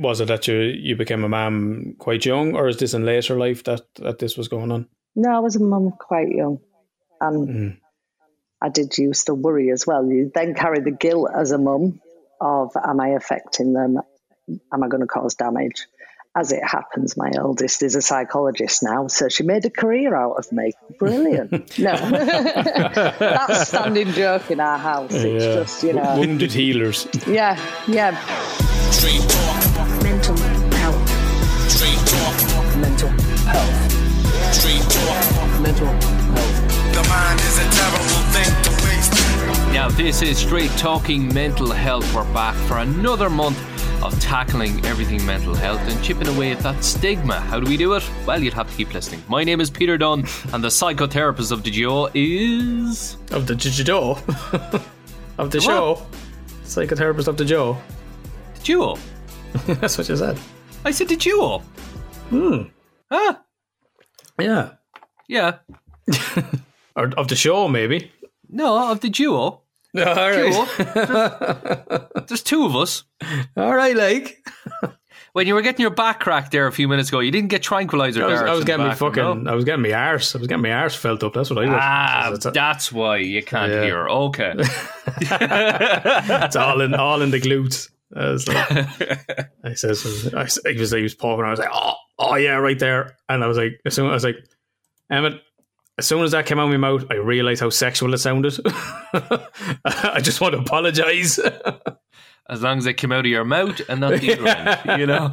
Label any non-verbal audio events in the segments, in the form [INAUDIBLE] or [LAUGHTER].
was it that you you became a mum quite young, or is this in later life that that this was going on? No, I was a mum quite young, and Mm. I did used to worry as well. You then carry the guilt as a mum of, am I affecting them? Am I going to cause damage? As it happens, my eldest is a psychologist now, so she made a career out of me. Brilliant. [LAUGHS] no, [LAUGHS] that's standing joke in our house. It's Yeah. just, you know, Wounded healers. yeah, yeah. Straight to waste. Now, this is Straight Talking Mental Health. We're back for another month of tackling everything mental health and chipping away at that stigma. How do we do it? Well, you'd have to keep listening. My name is Peter Dunn, and the psychotherapist of the duo is. Of the Joe. [LAUGHS] of the show. Psychotherapist of the Joe. The duo. [LAUGHS] That's what you said. I said the duo. Hmm. Ah, Yeah. Yeah. Or of the show, maybe. No, of the duo. [LAUGHS] All right. Duo. There's two of us. All right, like. When you were getting your back cracked there a few minutes ago, you didn't get tranquilizer I was, I was getting me fucking. no? I was getting me arse. I was getting my arse felt up. That's what I did. Ah, that's why you can't Yeah. hear. Okay. [LAUGHS] it's all in all in the glutes. I was like, [LAUGHS] I says, I, he was he was poking. I was like, oh, oh yeah, right there. And I was like, as soon I was like, Emmett. As soon as that came out of my mouth, I realised how sexual it sounded. [LAUGHS] I just want to apologise. As long as it came out of your mouth and not the [LAUGHS] other end, you know.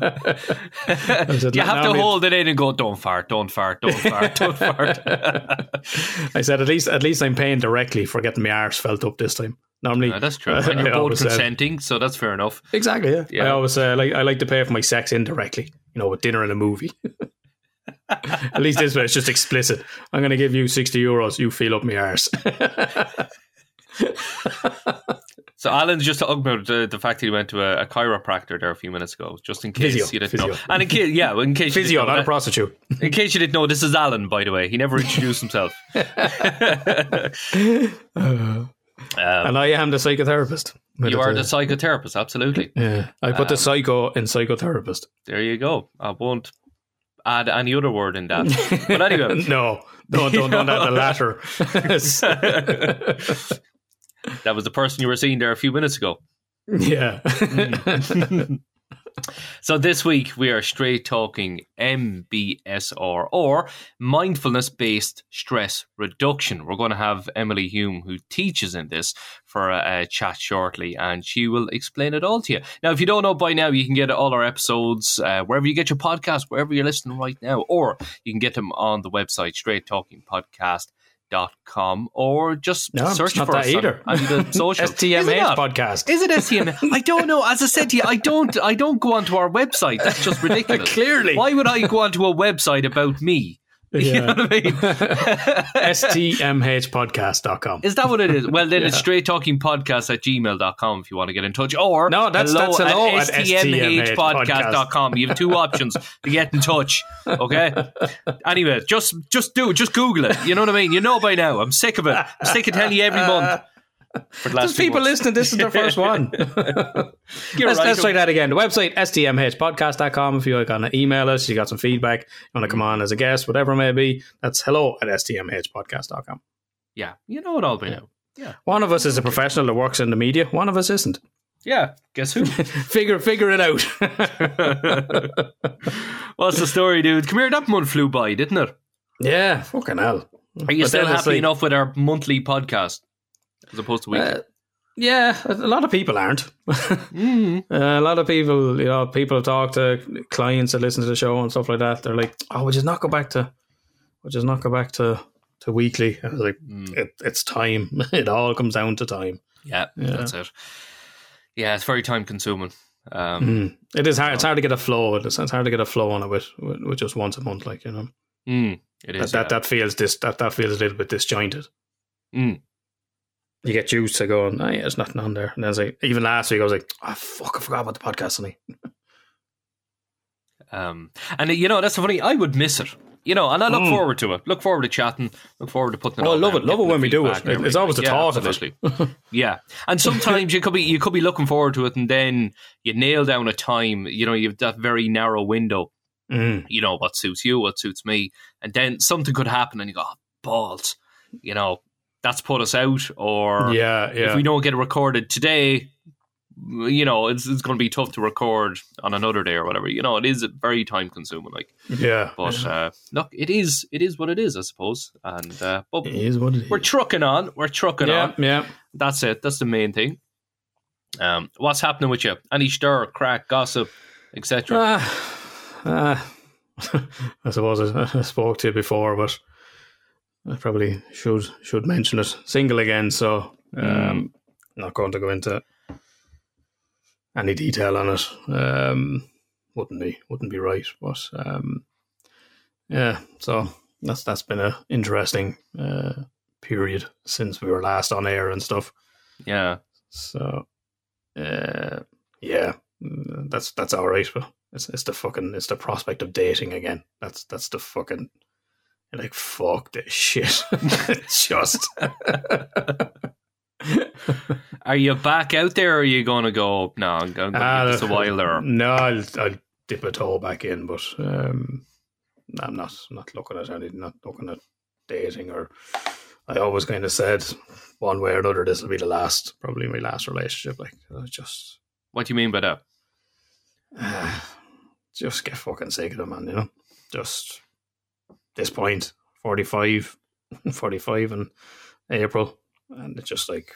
Said, you have to mean-" hold it in and go, don't fart, don't fart, don't fart, don't [LAUGHS] fart. I said, at least at least I'm paying directly for getting my arse felt up this time. Normally, No, that's true. I And you're both always said- consenting, so that's fair enough. Exactly. Yeah. Yeah. I always uh, like I like to pay for my sex indirectly. You know, with dinner and a movie. [LAUGHS] At least this way, it's just explicit. I'm going to give you sixty euros. You feel up my arse. [LAUGHS] So Alan's just talking about the, the fact that he went to a, a chiropractor there a few minutes ago, just in case Physio, you didn't physio. know. And in case, yeah, in case Physio, you not a didn't know, prostitute. in case you didn't know, this is Alan, by the way. He never introduced himself. um, [LAUGHS] And I am the psychotherapist. You are the psychotherapist, absolutely. Yeah, I put the psycho in psychotherapist. There you go. I won't add any other word in that. But anyway, [LAUGHS] no, don't don't don't add the [LAUGHS] latter. that was the person you were seeing there a few minutes ago. [LAUGHS] yeah. Mm. So this week we are straight talking MBSR or mindfulness based stress reduction. We're going to have Emily Hume, who teaches in this, for a, a chat shortly, and she will explain it all to you. Now, if you don't know by now, you can get all our episodes uh, wherever you get your podcast, wherever you're listening right now, or you can get them on the website straight talking podcast. Dot com or just No, search for that us on- either. on the [LAUGHS] social STMH podcast. Is it STM? I don't know. As I said to you, I don't. I don't go onto our website. That's just [LAUGHS] ridiculous. Clearly. why would I go onto a website about me? You know what I mean? [LAUGHS] [LAUGHS] stmhpodcast.com. Is that what it is? Well, then it's straight talking podcast at gmail.com if you want to get in touch. Or No, that's- that's hello at stmhpodcast.com. You have two options to get in touch. Okay? [LAUGHS] Anyway, just just do it. Just Google it. You know what I mean? You know by now. I'm sick of it. I'm sick of telling you every month. For the There's people months. listening. This is their [LAUGHS] first one. Let's, right. let's try that again. The website, stmhpodcast.com. If you want to email us, you got some feedback, you want to come mm-hmm. on as a guest, whatever it may be, that's hello at stmhpodcast.com. Yeah, you know it all by now. Yeah. One of us is a professional that works in the media. One of us isn't. Yeah. Guess who? [LAUGHS] Figure figure it out. [LAUGHS] What's the story, dude? Come here, that month flew by, didn't it? yeah, fucking hell. Are you But still happy like- enough with our monthly podcast as opposed to weekly? Uh, yeah, a lot of people aren't. [LAUGHS] Mm. Uh, a lot of people, you know, people talk to clients that listen to the show and stuff like that. They're like, "Oh, we'll just not go back to, we'll just not go back to to weekly." I was like, Mm. it, "It's time. [LAUGHS] It all comes down to time." yeah, Yeah. that's it. Yeah, it's very time consuming. Um, Mm. It is hard. It's hard to get a flow. It's, it's hard to get a flow on it with, with, with just once a month. Like you know, mm, it that is. that, yeah. that feels this that that feels a little bit disjointed. Mm. You get used to going, "Oh yeah, there's nothing on there," and then it's like, even last week I was like, "Oh fuck, I forgot about the podcast tonight." [LAUGHS] Um, and you know that's funny. I would miss it. you know, and I look Mm. forward to it. Look forward to chatting. Look forward to putting it. Oh, I love it. Love it when we do it. It's always the everything. thought of it. [LAUGHS] yeah, and sometimes you could be you could be looking forward to it, and then you nail down a time. You know, you've that very narrow window. Mm. You know what suits you, what suits me, and then something could happen, and you go, oh, balls. You know, that's put us out, or Yeah, yeah. if we don't get it recorded today, you know, it's, it's going to be tough to record on another day or whatever. You know, it is very time consuming. Like, yeah. but uh, look, it is it is what it is, I suppose. And uh, but it is what it is. we're trucking on. We're trucking yeah, on. yeah. That's it. That's the main thing. Um, what's happening with you? Any stir, crack, gossip, etc. Ah, ah. [LAUGHS] I suppose I, I spoke to you before, but I probably should should mention it. Single again, so um, not going to go into any detail on it. Um, wouldn't be wouldn't be right, but um, yeah. So that's that's been a interesting uh, period since we were last on air and stuff. yeah, So, uh, yeah, mm, that's that's all right. But it's it's the fucking it's the prospect of dating again. That's that's the fucking you're like fuck this shit. [LAUGHS] Just [LAUGHS] are you back out there? or Are you going to go? No, I'm going to Ah, give this a while there. No, I'll, I'll dip a toe back in, but um, I'm not not looking at any, not looking at dating or. I always kind of said one way or another this will be the last, probably my last relationship. Like just What do you mean by that? [SIGHS] just get fucking sick of it, man, you know? Just this point, 45, [LAUGHS] 45 in April. And it's just like,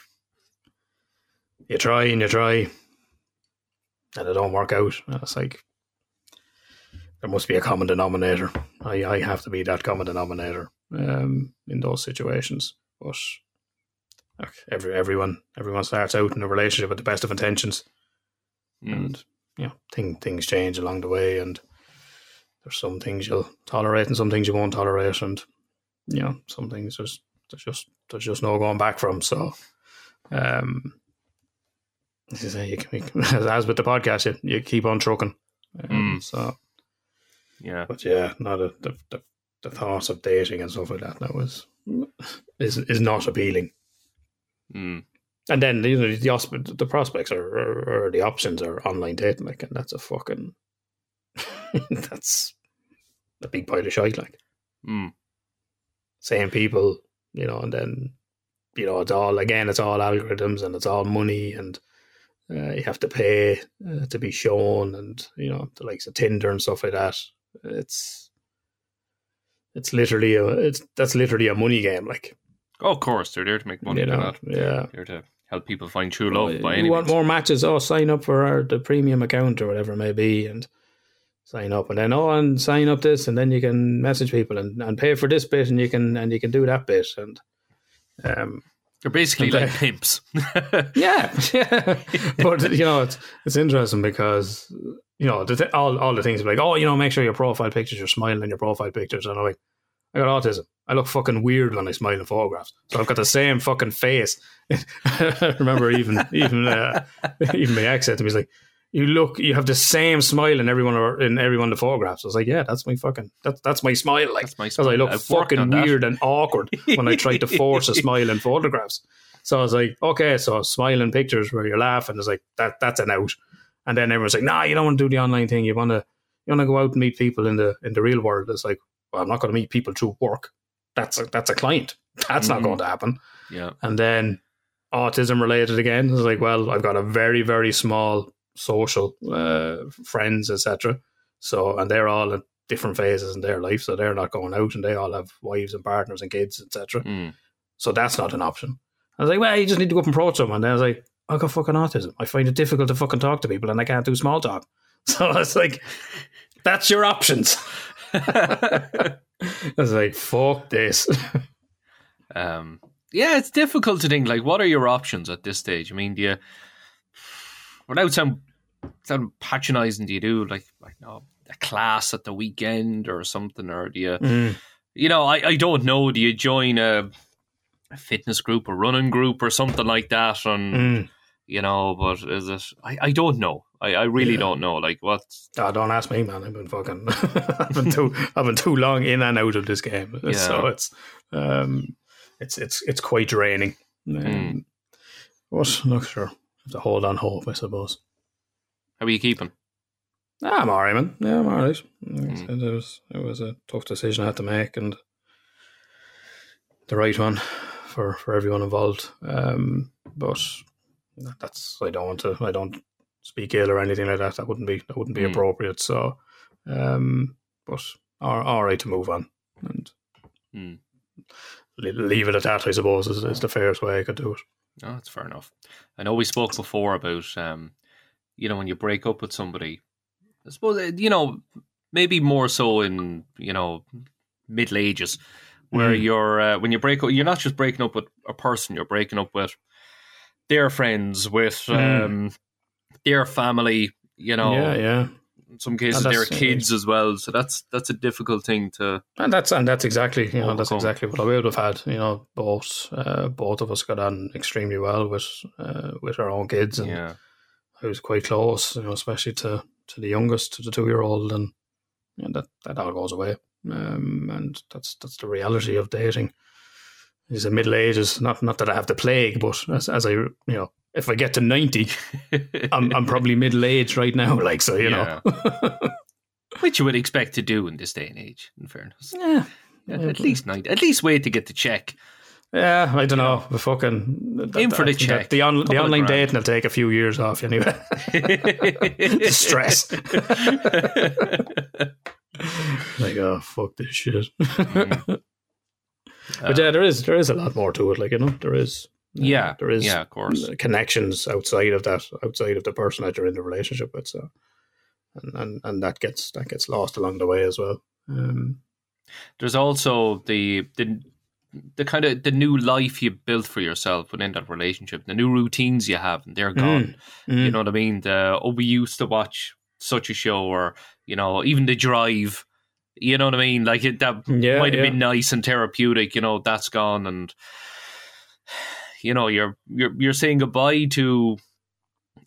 you try and you try, and it don't work out. And it's like, there must be a common denominator. I, I have to be that common denominator um, in those situations. But look, every, everyone, everyone starts out in a relationship with the best of intentions Mm. and you know thing, things change along the way and there's some things you'll tolerate and some things you won't tolerate and you know some things there's there's just there's just no going back from so um as, you say, you can, [LAUGHS] as with the podcast you, you keep on trucking um, Mm. so Yeah, but yeah no the, the the the thoughts of dating and stuff like that that was is is not appealing mm. and then you know the the prospects are or, or the options are online dating, like, and that's a fucking [LAUGHS] that's a big pile of shite. Like Mm. same people, you know, and then you know it's all again, it's all algorithms and it's all money, and uh, you have to pay uh, to be shown, and you know the likes of Tinder and stuff like that. It's it's literally a it's that's literally a money game, like Oh, of course, they're there to make money. you they're know, yeah. there to help people find true love by you any want means. more matches? Oh, sign up for our, the premium account or whatever it may be, and sign up, and then oh, and sign up this, and then you can message people and, and pay for this bit, and you can and you can do that bit, and um, They're basically And like they- pimps. [LAUGHS] yeah, [LAUGHS] yeah. but you know, it's it's interesting because you know the th- all all the things like, oh, you know, make sure your profile pictures, you're smiling in your profile pictures, and I'm like, I got autism. I look fucking weird when I smile in photographs. So I've got the same fucking face. [LAUGHS] I remember even even uh, even my ex said to me, he's like, "You look, you have the same smile in everyone or in every one of the photographs." I was like, "Yeah, that's my fucking that's that's my smile." Like, That's my because I look I've fucking weird and awkward when I try to force a smile in photographs. So I was like, okay, so smiling pictures where you're laughing is like that. That's an out. And then everyone's like, nah, you don't want to do the online thing. You want to you want to go out and meet people in the in the real world. It's like, well, I'm not going to meet people through work. That's a, that's a client. That's not Mhm. going to happen. yeah. And then autism related again. It's like, well, I've got a very very small social uh, friends, etc. So and they're all at different phases in their life, so they're not going out, and they all have wives and partners and kids, etc. Mm. So that's not an option. I was like, well, you just need to go up and approach someone. And then I was like, I got fucking autism. I find it difficult to fucking talk to people, and I can't do small talk. [LAUGHS] So I was like, that's your options. [LAUGHS] I was like, fuck this. [LAUGHS] Um, yeah, it's difficult to think like what are your options at this stage? I mean, do you without sound sound patronising, do you do like like no, a class at the weekend or something, or do you Mm. you know I, I don't know. Do you join a, a fitness group, a running group, or something like that? And Mm. you know, but is it? I, I don't know. I, I really don't know. Like what? Oh, don't ask me, man. I've been fucking, [LAUGHS] I've been too, [LAUGHS] I've been too long in and out of this game, Yeah. so it's, um, it's it's it's quite draining. Um, Mm. But look, sure, have to hold on hope, I suppose. how are you keeping? Ah, I'm alright, man. Yeah, I'm alright. Mm. It was it was a tough decision I had to make, and the right one for for everyone involved. Um, but that's I don't want to. I don't speak ill or anything like that. That wouldn't be that wouldn't be Mm. appropriate. So, um, but all, all right to move on and Mm. leave it at that. I suppose is, is the fairest way I could do it. No, that's fair enough. I know we spoke before about, um, you know, when you break up with somebody. I suppose uh, you know maybe more so in you know middle ages, where Mm. you're uh, when you break up, you're not just breaking up with a person, you're breaking up with their friends, with Mm. um, their family. You know, Yeah, yeah. In some cases And their kids as well. So that's that's a difficult thing to. And that's and that's exactly you know that's exactly what I would have had. You know, both uh, both of us got on extremely well with uh, with our own kids, and Yeah, I was quite close. You know, especially to to the youngest, to the two year old, and you know, that that all goes away. Um, and that's that's the reality of dating. Is the middle ages. Not not that I have the plague, but as, as I you know, if I get to ninety, I'm I'm probably middle aged right now. [LAUGHS] Like so, you know. which you would expect to do in this day and age. In fairness, yeah. [LAUGHS] Yeah, Yeah, at least night. At least wait to get the check. Yeah, I don't know. The fucking that- Aim for the check. The, on, the online dating will take a few years off anyway. [LAUGHS] the stress. like, oh fuck this shit. Mm. but yeah, there is there is a lot more to it. Like you know, there is. Uh, yeah, there is yeah, of course. connections outside of that, outside of the person that you're in the relationship with. So, and and, and that gets that gets lost along the way as well. Um, There's also the the the kind of the new life you built for yourself within that relationship, the new routines you have, and they're gone. mm. You know what I mean? The oh, we used to watch such a show, or you know, even the drive. You know what I mean? Like it, that Yeah, might have yeah. been nice and therapeutic. You know, that's gone, and you know, you're you're you're saying goodbye to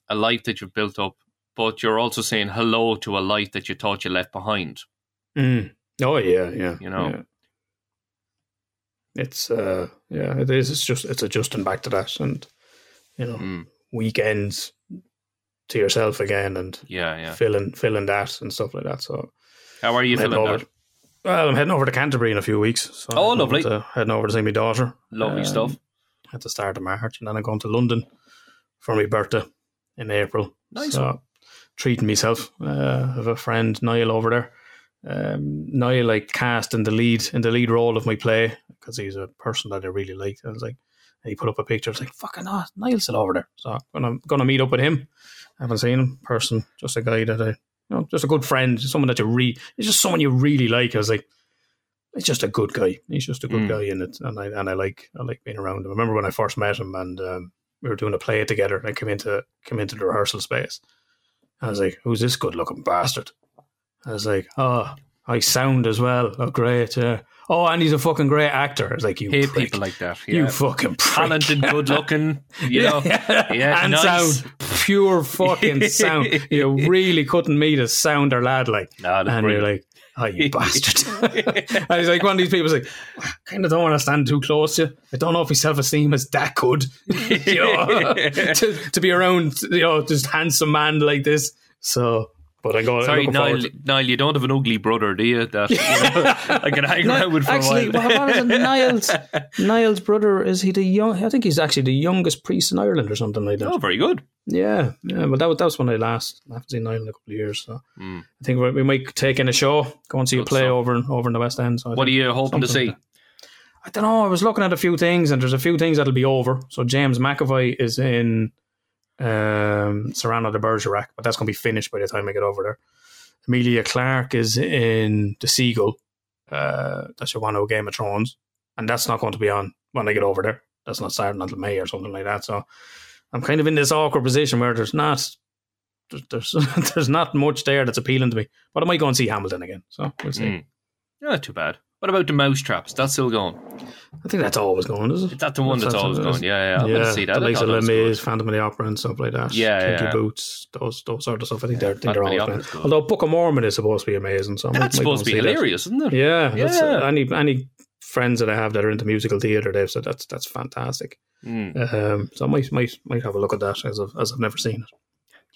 a life that you've built up, but you're also saying hello to a life that you thought you left behind. Mm. Oh yeah, yeah. You know. yeah. it's uh, yeah, it is. It's just it's adjusting back to that, and you know, Mm. weekends to yourself again, and Yeah, yeah. filling filling that and stuff like that. So How are you feeling? over. That? Well, I'm heading over to Canterbury in a few weeks. So Oh, I'm lovely. to- heading over to see my daughter. Lovely Um, stuff. At the start of March, and then I'm going to London for my birthday in April. Nice So treating myself. Uh, I have a friend Niall over there. Um, Niall like cast in the lead in the lead role of my play because he's a person that I really like. I was like, he put up a picture. I was like, fucking oh, Niall's still over there. So I'm gonna meet up with him. I haven't seen him person. Just a guy that I, you know, just a good friend. Someone that you really, it's just someone you really like. I was like, it's just a good guy. He's just a good Mm. guy, and it, and I and I like I like being around him. I remember when I first met him, and um, we were doing a play together, and I came into came into the rehearsal space. I was like, "Who's this good-looking bastard?" I was like, "Oh, I sound as well. Oh, great, yeah. Oh, and he's a fucking great actor." I was like, "You Hate prick. people like that. you fucking prick. talented, [LAUGHS] good looking. You know, yeah, and nice. sound pure fucking sound. [LAUGHS] You really couldn't meet a sounder lad like." No, and brilliant. you're like, oh, you [LAUGHS] bastard. [LAUGHS] I was like, one of these people's like, I kind of don't want to stand too close to you. I don't know if his self esteem is that good. [LAUGHS] you know, to, to be around, you know, just handsome man like this. So, but I go, Sorry, looking Niall, to- Niall, you don't have an ugly brother, do you? That you know, [LAUGHS] I can hang around with for actually, a while. Actually, what, what is it? [LAUGHS] Niall's, Niall's brother, is he the young, I think he's actually the youngest priest in Ireland or something like that. oh, very good. Yeah, yeah, but that was, that was when I last, I haven't seen Niall in a couple of years. So Mm. I think we, we might take in a show, go and see a play stuff. over, in- over in the West End. So What are you hoping to see? like I don't know. I was looking at a few things, and there's a few things that'll be over. So James McAvoy is in um, Cyrano de Bergerac, but that's going to be finished by the time I get over there. Emilia Clarke is in The Seagull. Uh, that's your one of Game of Thrones, and that's not going to be on when I get over there. That's not starting until May or something like that. So I'm kind of in this awkward position where there's not there's there's [LAUGHS] not much there that's appealing to me. But I might go and see Hamilton again. So we'll see. Mm. Not too bad. What about the mouse traps? That's still going. I think that's always going, isn't it? Is that the one that's, always what going? Yeah, yeah. I'm yeah, gonna see that. The I likes of that Les was good. Phantom of the Opera, and stuff like that. Yeah, Kinky yeah. Boots, those those sort of stuff. I think they're, I think they're of the always Although Book of Mormon is supposed to be amazing, so That's supposed to be hilarious, isn't it? Yeah, that's, Yeah. uh, any any friends that I have that are into musical theatre, they've said that's that's fantastic. Mm. Um, so I might might might have a look at that as I've, as I've never seen it.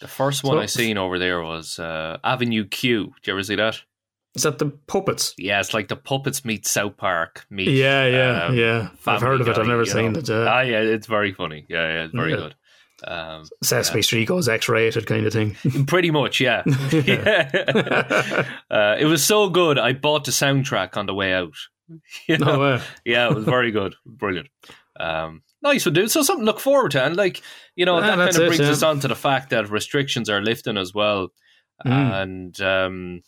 The first one So- I seen over there was uh, Avenue Q. Did you ever see that? Is that the puppets? Yeah, it's like the puppets meet South Park meet. Yeah, yeah, um, yeah. I've heard of it. Guy, I've never seen know. it. Uh, Ah, yeah, it's very funny. Yeah, yeah, it's very Yeah. good. Um, Sesame Street goes X-rated kind of thing. [LAUGHS] pretty much, yeah. [LAUGHS] [LAUGHS] yeah. uh, it was so good. I bought the soundtrack on the way out. You know? no way. yeah, it was very good, brilliant. Um, nice one, dude. So something to look forward to, and like you know, Yeah, that kind of it, brings yeah. us on to the fact that restrictions are lifting as well, Mm. and um,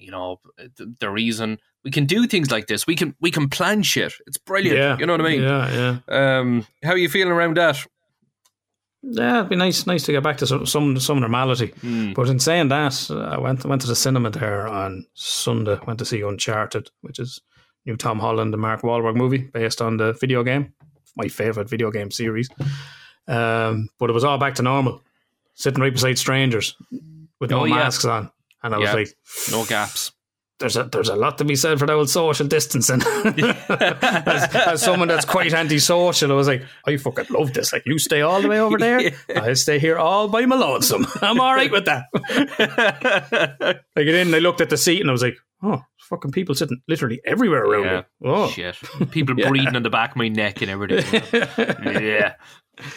you know, the, the reason we can do things like this, we can we can plan shit. It's brilliant. Yeah, You know what I mean? Yeah, yeah. Um, how are you feeling around that? Yeah, it'd be nice, nice to get back to some some, some normality. Hmm. But in saying that, I went went to the cinema there on Sunday. Went to see Uncharted, which is new Tom Holland and Mark Wahlberg movie based on the video game, my favorite video game series. Um, but it was all back to normal, sitting right beside strangers with no Oh, yeah. masks on, and I was Yeah. like, No gaps. "There's a there's a lot to be said for the old social distancing." [LAUGHS] as, as someone that's quite antisocial, I was like, "I fucking love this. Like, you stay all the way over there, [LAUGHS] I stay here all by my lonesome. I'm all right with that." [LAUGHS] I get in and I looked at the seat and I was like, oh, fucking people sitting literally everywhere around Yeah. me. Oh. Shit. People breathing on the back of my neck and everything. yeah.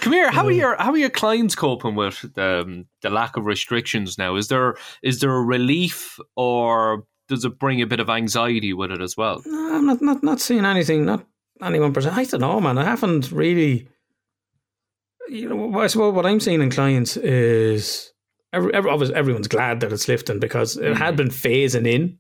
Come here. How are your how are your clients coping with the, um, the lack of restrictions now? Is there is there a relief or does it bring a bit of anxiety with it as well? No, I'm not, not, not seeing anything, not anyone percent. I don't know, man. I haven't really. You know, I suppose what I'm seeing in clients is every, every, obviously everyone's glad that it's lifting because it had been phasing in.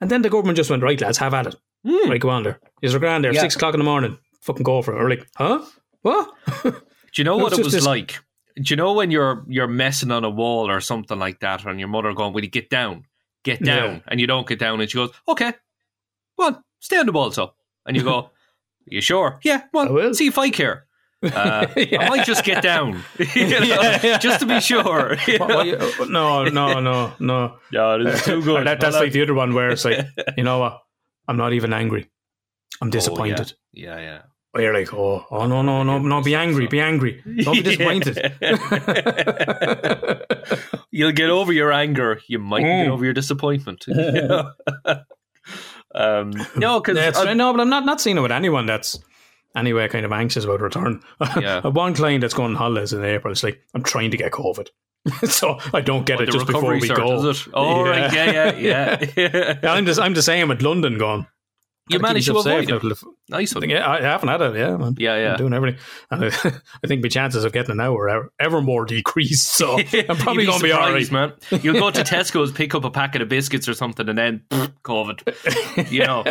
And then the government just went, right, lads, have at it. Hmm. Right, go on there. Is there grand there? Yeah. Six o'clock in the morning. Fucking go for it. Or like, huh? What? [LAUGHS] Do you know what it was this- like? Do you know when you're you're messing on a wall or something like that, and your mother going, "Will you get down? Get down?" Yeah. And you don't get down, and she goes, "Okay, well, stay on the ball, so." And you go, "Are [LAUGHS] you sure?" Yeah, well, see if I care. Uh, [LAUGHS] Yeah. I might just get down, [LAUGHS] you know, Yeah, yeah. just to be sure. you What- what no, no, no, no. No, this is too good. That, that's I like the other one where it's like, you know what? I'm not even angry. I'm Oh, disappointed. yeah, yeah. Where you're like, oh, oh no, no, no, no, be angry, be angry. Don't be [LAUGHS] disappointed. [LAUGHS] You'll get over your anger. You might get Mm. over your disappointment. [LAUGHS] um, no, because right. No, but I'm not, not seeing it with anyone that's anyway kind of anxious about return. Yeah. I one client that's going on holidays in April. It's like, I'm trying to get COVID. so I don't get it just before we cert, go. is? Oh, right, yeah, yeah, yeah. Yeah, I'm just I'm the same with London going. You managed to avoid it. Nice one. Yeah, I haven't had it. Yeah, man. Yeah, yeah. I'm doing everything. And [LAUGHS] I, I think my chances of getting it now are ever, more decreased. So [LAUGHS] I'm probably going to be all right. man. You'll go to Tesco's, pick up a packet of biscuits or something, and then pff, COVID. [LAUGHS] You know,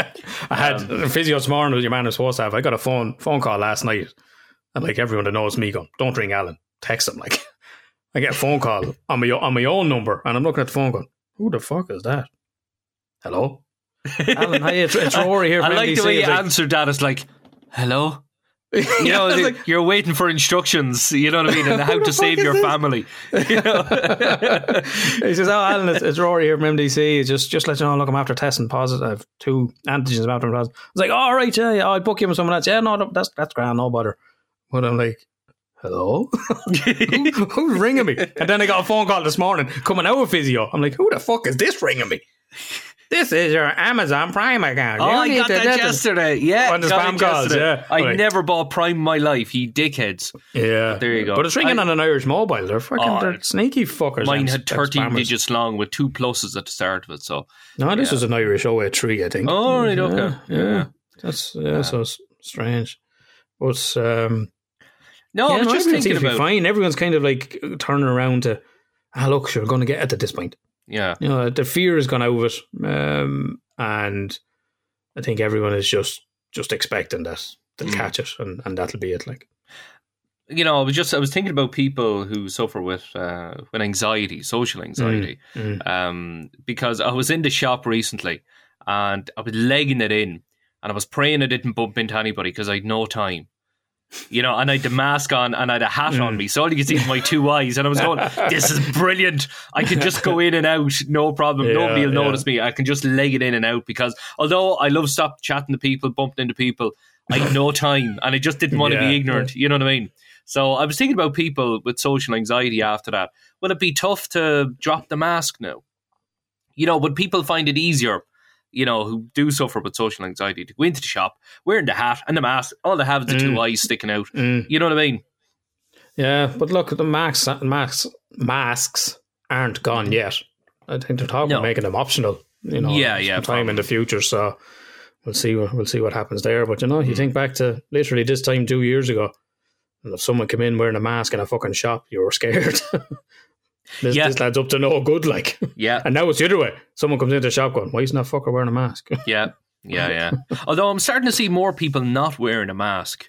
I had Um, physio this morning with your man was supposed to have. I got a phone phone call last night, and like everyone that knows me, going, "Don't ring Alan, text him." Like, I get a phone call on my on my own number, and I'm looking at the phone, going, "Who the fuck is that?" Hello, Alan. Hi, it's, it's Rory here. [LAUGHS] I like the way you It's like- answered that. It's like, hello. [LAUGHS] You Yeah, know, like, you're waiting for instructions. You know what I mean, and [LAUGHS] how to save your this? family. You know? he says, "Oh, Alan, it's, it's Rory here from MDC. Just just let you know, look, I'm after testing positive. Two antigens I'm after positive." I was like, "All right, yeah, yeah, I'll book you with someone else." Yeah, no, that's that's grand, no bother. But I'm like, "Hello, Who- who's ringing me?" And then I got a phone call this morning coming out of physio. I'm like, "Who the fuck is this ringing me?" This is your Amazon Prime account. Oh, I got that yesterday. Yeah, On the spam calls, yeah. I Right. never bought Prime in my life. You dickheads. Yeah, There you go. But it's ringing I- on an Irish mobile. They're fucking Oh, they're sneaky fuckers. Mine had 13 spammers. digits long with two pluses at the start of it. So, No, this Yeah. was an Irish 083, I think. Oh, right, okay. Yeah, yeah. That's yeah, so strange. But um, no, yeah, I was no, just thinking seems to be about. fine. Everyone's kind of like turning around to, ah, look, we're going to get it at this point. Yeah. You know, the fear has gone out of it, um, and I think everyone is just just expecting that they'll Mm. catch it, and, and that'll be it. Like, You know, I was just, I was thinking about people who suffer with, uh, with anxiety, social anxiety. mm, Um, because I was in the shop recently and I was legging it in, and I was praying I didn't bump into anybody because I had no time. You know, and I had the mask on and I had a hat Mm. on me, so all you could see was my two eyes. And I was going, [LAUGHS] "This is brilliant! I can just go in and out, no problem. Yeah, Nobody will yeah. notice me. I can just leg it in and out because although I love stop chatting to people, bumping into people, I had no [LAUGHS] time, and I just didn't want to be ignorant. You know what I mean? So I was thinking about people with social anxiety after that. Would it be tough to drop the mask now? You know, would people find it easier? You know, who do suffer with social anxiety to go into the shop, wearing the hat and the mask, all they have is the two eyes sticking out. Mm. You know what I mean? Yeah, but look, the masks, masks, masks aren't gone yet. I think they're talking No. about making them optional. You know, Yeah, yeah, sometime in the future. So we'll see. what- We'll see what happens there. But you know, Mm. you think back to literally this time two years ago, and if someone came in wearing a mask in a fucking shop, you were scared. [LAUGHS] this, Yeah. this lad's up to no good. Like, Yeah, [LAUGHS] and now it's the other way. Someone comes into the shop going, "Why isn't that fucker wearing a mask?" [LAUGHS] yeah, yeah, yeah. Although I'm starting to see more people not wearing a mask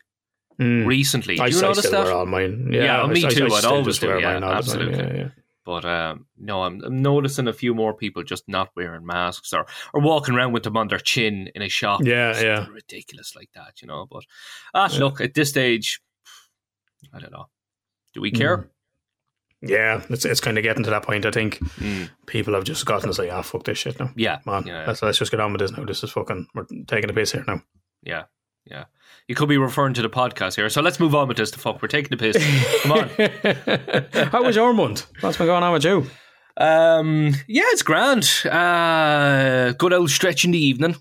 Mm. recently. Do I, you I notice still that? wear all mine. Yeah, Yeah, me I, too, I, I'd always do, wear yeah, mine all the time. absolutely. Yeah, yeah. But um, no, I'm, I'm noticing a few more people just not wearing masks or, or walking around with them on their chin in a shop. Yeah, yeah. ridiculous like that, you know. But ah, look, at this stage, I don't know. Do we care? Mm. Yeah, it's it's kind of getting to that point. I think Mm. people have just gotten to say, "Ah, fuck this shit now." Yeah, man, on, yeah, let's let's just get on with this now. This is fucking. We're taking a piss here now. yeah, yeah. You could be referring to the podcast here, so let's move on with this. The fuck, we're taking the piss. Come on. [LAUGHS] How was your month? What's been going on with you? Um, yeah, it's grand. Uh, good old stretch in the evening.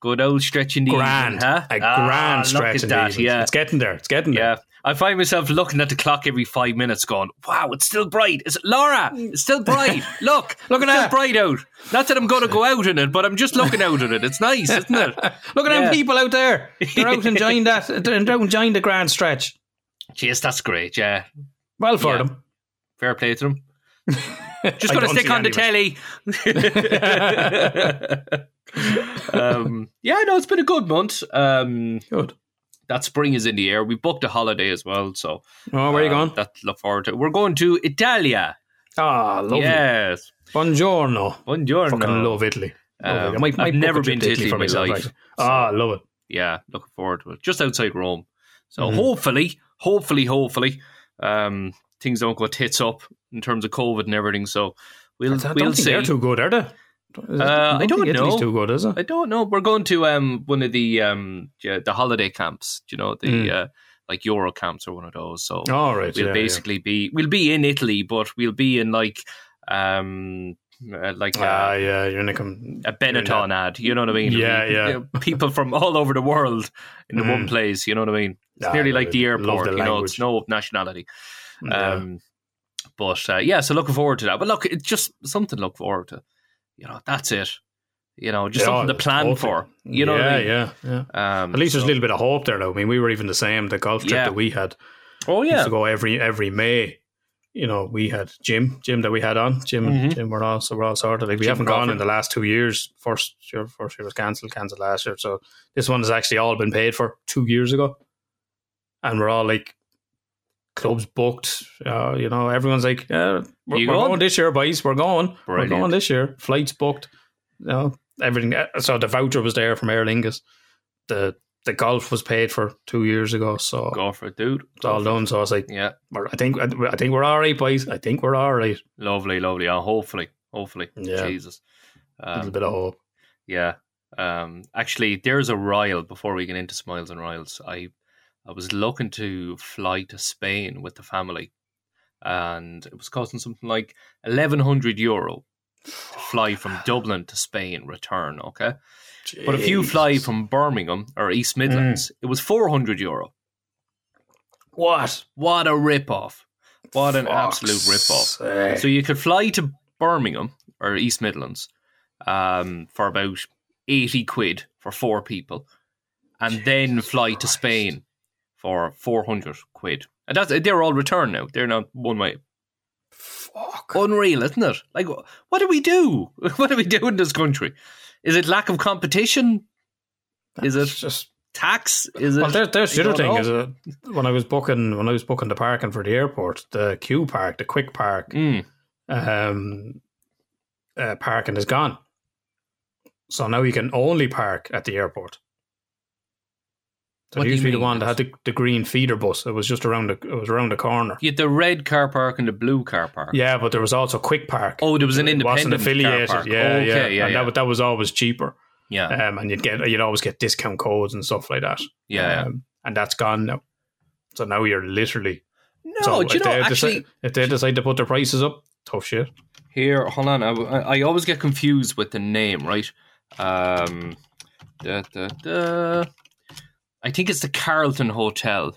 Good old stretch in the Grand, evening, huh? a Ah, grand look stretch in that, the evening. Yeah, It's getting there. It's getting there. Yeah. I find myself looking at the clock every five minutes going, wow, it's still bright. Is it Laura? It's still bright. [LAUGHS] Look, look at that. bright out. Not that I'm going to go out in it, but I'm just looking out at it. It's nice, isn't it? [LAUGHS] Look at Yeah. them people out there. They're out enjoying [LAUGHS] that. They're out enjoying the grand stretch. Jeez, that's great. Yeah. Well for Yeah. them. Fair play to them. Just going to stick on the telly. um, yeah, no, it's been a good month. Um, Good. That spring is in the air. We booked a holiday as well, so Oh, where are you um, going? That look forward to. We're going to Italia. Ah, lovely. Yes, Buongiorno. buongiorno. Fucking love Italy. Love Um, it. I might, I've never been to Italy for in my myself, life, actually. Ah, love it. yeah, looking forward to it. Just outside Rome. So Mhm. hopefully, hopefully, hopefully, um, things don't go tits up in terms of COVID and everything. So we'll I we'll see. they're too good, are they? Uh, I don't know. too good, is it? I don't know. We're going to um one of the um yeah, the holiday camps. You know the Mm. uh, like Euro camps or one of those. So All right. we'll yeah, basically be we'll be in Italy, but we'll be in like um uh, like yeah. Ah, uh, yeah. You're in a, com- a Benetton ad. You know what I mean? Yeah, It'll yeah. you know, people from all over the world in the one Mm. place. You know what I mean? It's Ah, nearly like the airport. the you know, it's no nationality. Yeah. Um, but uh, yeah, so looking forward to that. But look, it's just something to look forward to. You know, that's it. You know, just Yeah, something to plan hopefully. for. You know yeah, I mean? yeah, yeah. Um, At least there's so- a little bit of hope there, though. I mean, we were even the same. The golf trip Yeah. that we had Oh yeah, to go every every May. You know, we had Jim, Jim that we had on. Jim, Mhm. Jim, we're all so we're all sorted. Like we Jim haven't gone in the last two years. First year, first year was cancelled, cancelled last year. So this one has actually all been paid for two years ago, and we're all like clubs booked. Uh, you know, everyone's like, yeah, we're, we're going? this year, boys. We're going. Brilliant. We're going this year. Flights booked. You know, everything. uh, So the voucher was there from Aer Lingus. The the golf was paid for two years ago, so go for it, dude. it's all done. So I was like, Yeah, I think I think we're all right, boys. I think we're all right. lovely, lovely. Oh, hopefully, hopefully. Yeah. Jesus. A little Um, bit of hope. Yeah. Um, actually, there's a rile before we get into Smiles and Riles. I I was looking to fly to Spain with the family, and it was costing something like eleven hundred euro to [SIGHS] fly from Dublin to Spain, return. Okay, but if you fly from Birmingham or East Midlands, it was four hundred euro. what? What a rip off! What an absolute rip off! So you could fly to Birmingham or East Midlands um, for about 80 quid for four people and then fly to Spain for 400 quid. And that's they're all returned now. They're not one way. Fuck. Unreal, isn't it? Like what do we do? [LAUGHS] What do we do in this country? Is it lack of competition? Is it just tax? Is it well, there, there's the other thing is uh, when I was booking when I was booking the parking for the airport, the Q park, the quick park, Mm, um, uh, parking is gone. So now you can only park at the airport. So What do it used to be the one that had the, the green feeder bus. It was just around the it was around the corner. You had the red car park and the blue car park. Yeah, but there was also Quick Park. Oh, there was an It independent wasn't affiliated. car park. Yeah, okay, yeah, yeah, and yeah. That, that was always cheaper. yeah, Um, and you'd get you'd always get discount codes and stuff like that. yeah, yeah. Um, and that's gone now. So now you're literally No, so do you if know they actually? decide, if they decide to put their prices up, tough shit. Here, hold on. I, I always get confused with the name, right? Um, da, da, da. I think it's the Carlton Hotel.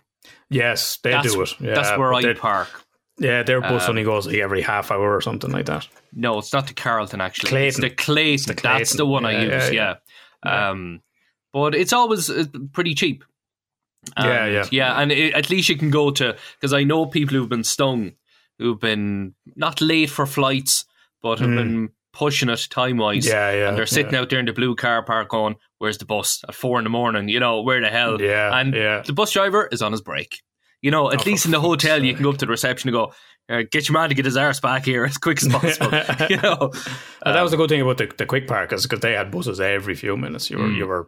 Yes, they That's, do it. Yeah, that's where I park. Yeah, their bus Um, only goes every half hour or something like that. No, it's not the Carlton. Actually, Clayton. it's the Clayton. the That's the one I use. yeah, Yeah. Um, but it's always uh, pretty cheap. Yeah, yeah. yeah, and it, at least you can go to because I know people who've been stung, who've been not late for flights, but have Mm. been pushing it time wise. Yeah, yeah. and they're sitting yeah. out there in the blue car park going, "Where's the bus?" At four in the morning. You know where the hell? Yeah, and yeah. the bus driver is on his break. You know, at Oh, least in the hotel, you can go up to the reception and go, uh, "Get your man to get his arse back here as quick as [LAUGHS] possible." you know, And that was the good thing about the, the quick park is because they had buses every few minutes. You were Mm. you were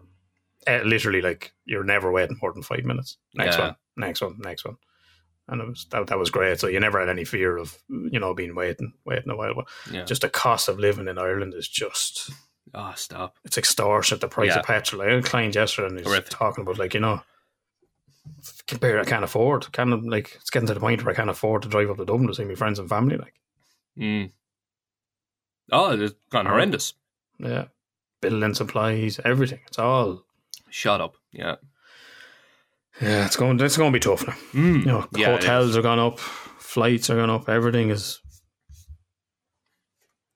uh, literally like you're never waiting more than five minutes. Next Yeah. one, next one, next one, and it was that that was great. So you never had any fear of you know being waiting waiting a while. But yeah. just the cost of living in Ireland is just oh, stop. it's extortionate. The price Yeah. of petrol. I had a client yesterday and he's Horrific. talking about like you know. Compare, I can't afford. Of like it's getting to the point where I can't afford to drive up to Dublin to see my friends and family. Like, Mm. Oh, it's gone horrendous. yeah, building supplies, everything. It's all Shut up. Yeah. Yeah, it's going. It's going to be tough now. Mm. You know, Yeah, hotels are gone up, flights are gone up, everything is.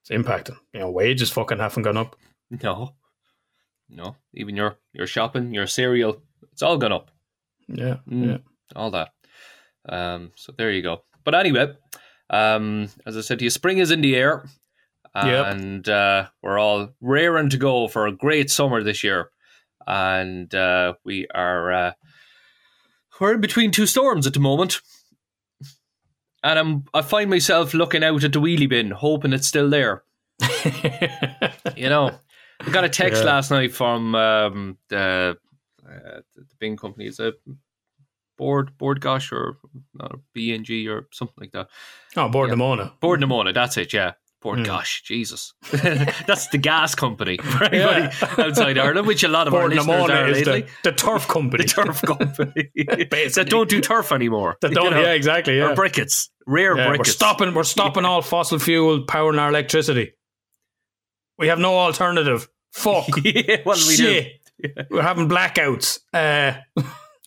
It's impacting. You know, wages fucking haven't gone up. No. No. Even your your shopping, your cereal, it's all gone up. Yeah, Mm. yeah. All that. Um, so there you go. But anyway, um, as I said to you, spring is in the air. Yep. And uh, we're all raring to go for a great summer this year. And uh, we are uh, we're in between two storms at the moment. And I'm I find myself looking out at the wheelie bin, hoping it's still there. [LAUGHS] You know, I got a text Yeah. last night from um, the uh, the bin company. Is it Board Bord Gáis or uh, BNG or something like that? oh, board Yeah. the Mona. Bord na Móna, that's it. Yeah. Board Hmm. Gosh, Jesus, [LAUGHS] that's the gas company [LAUGHS] for anybody outside Ireland, which a lot of our Board listeners are lately. the, [LAUGHS] the turf company. The turf company that don't do turf anymore. That don't, know, yeah, exactly. Yeah. Or briquettes, rare Yeah, we're stopping. We're stopping all fossil fuel powering our electricity. We have no alternative. Fuck. yeah, what do we do? We're having blackouts. Uh,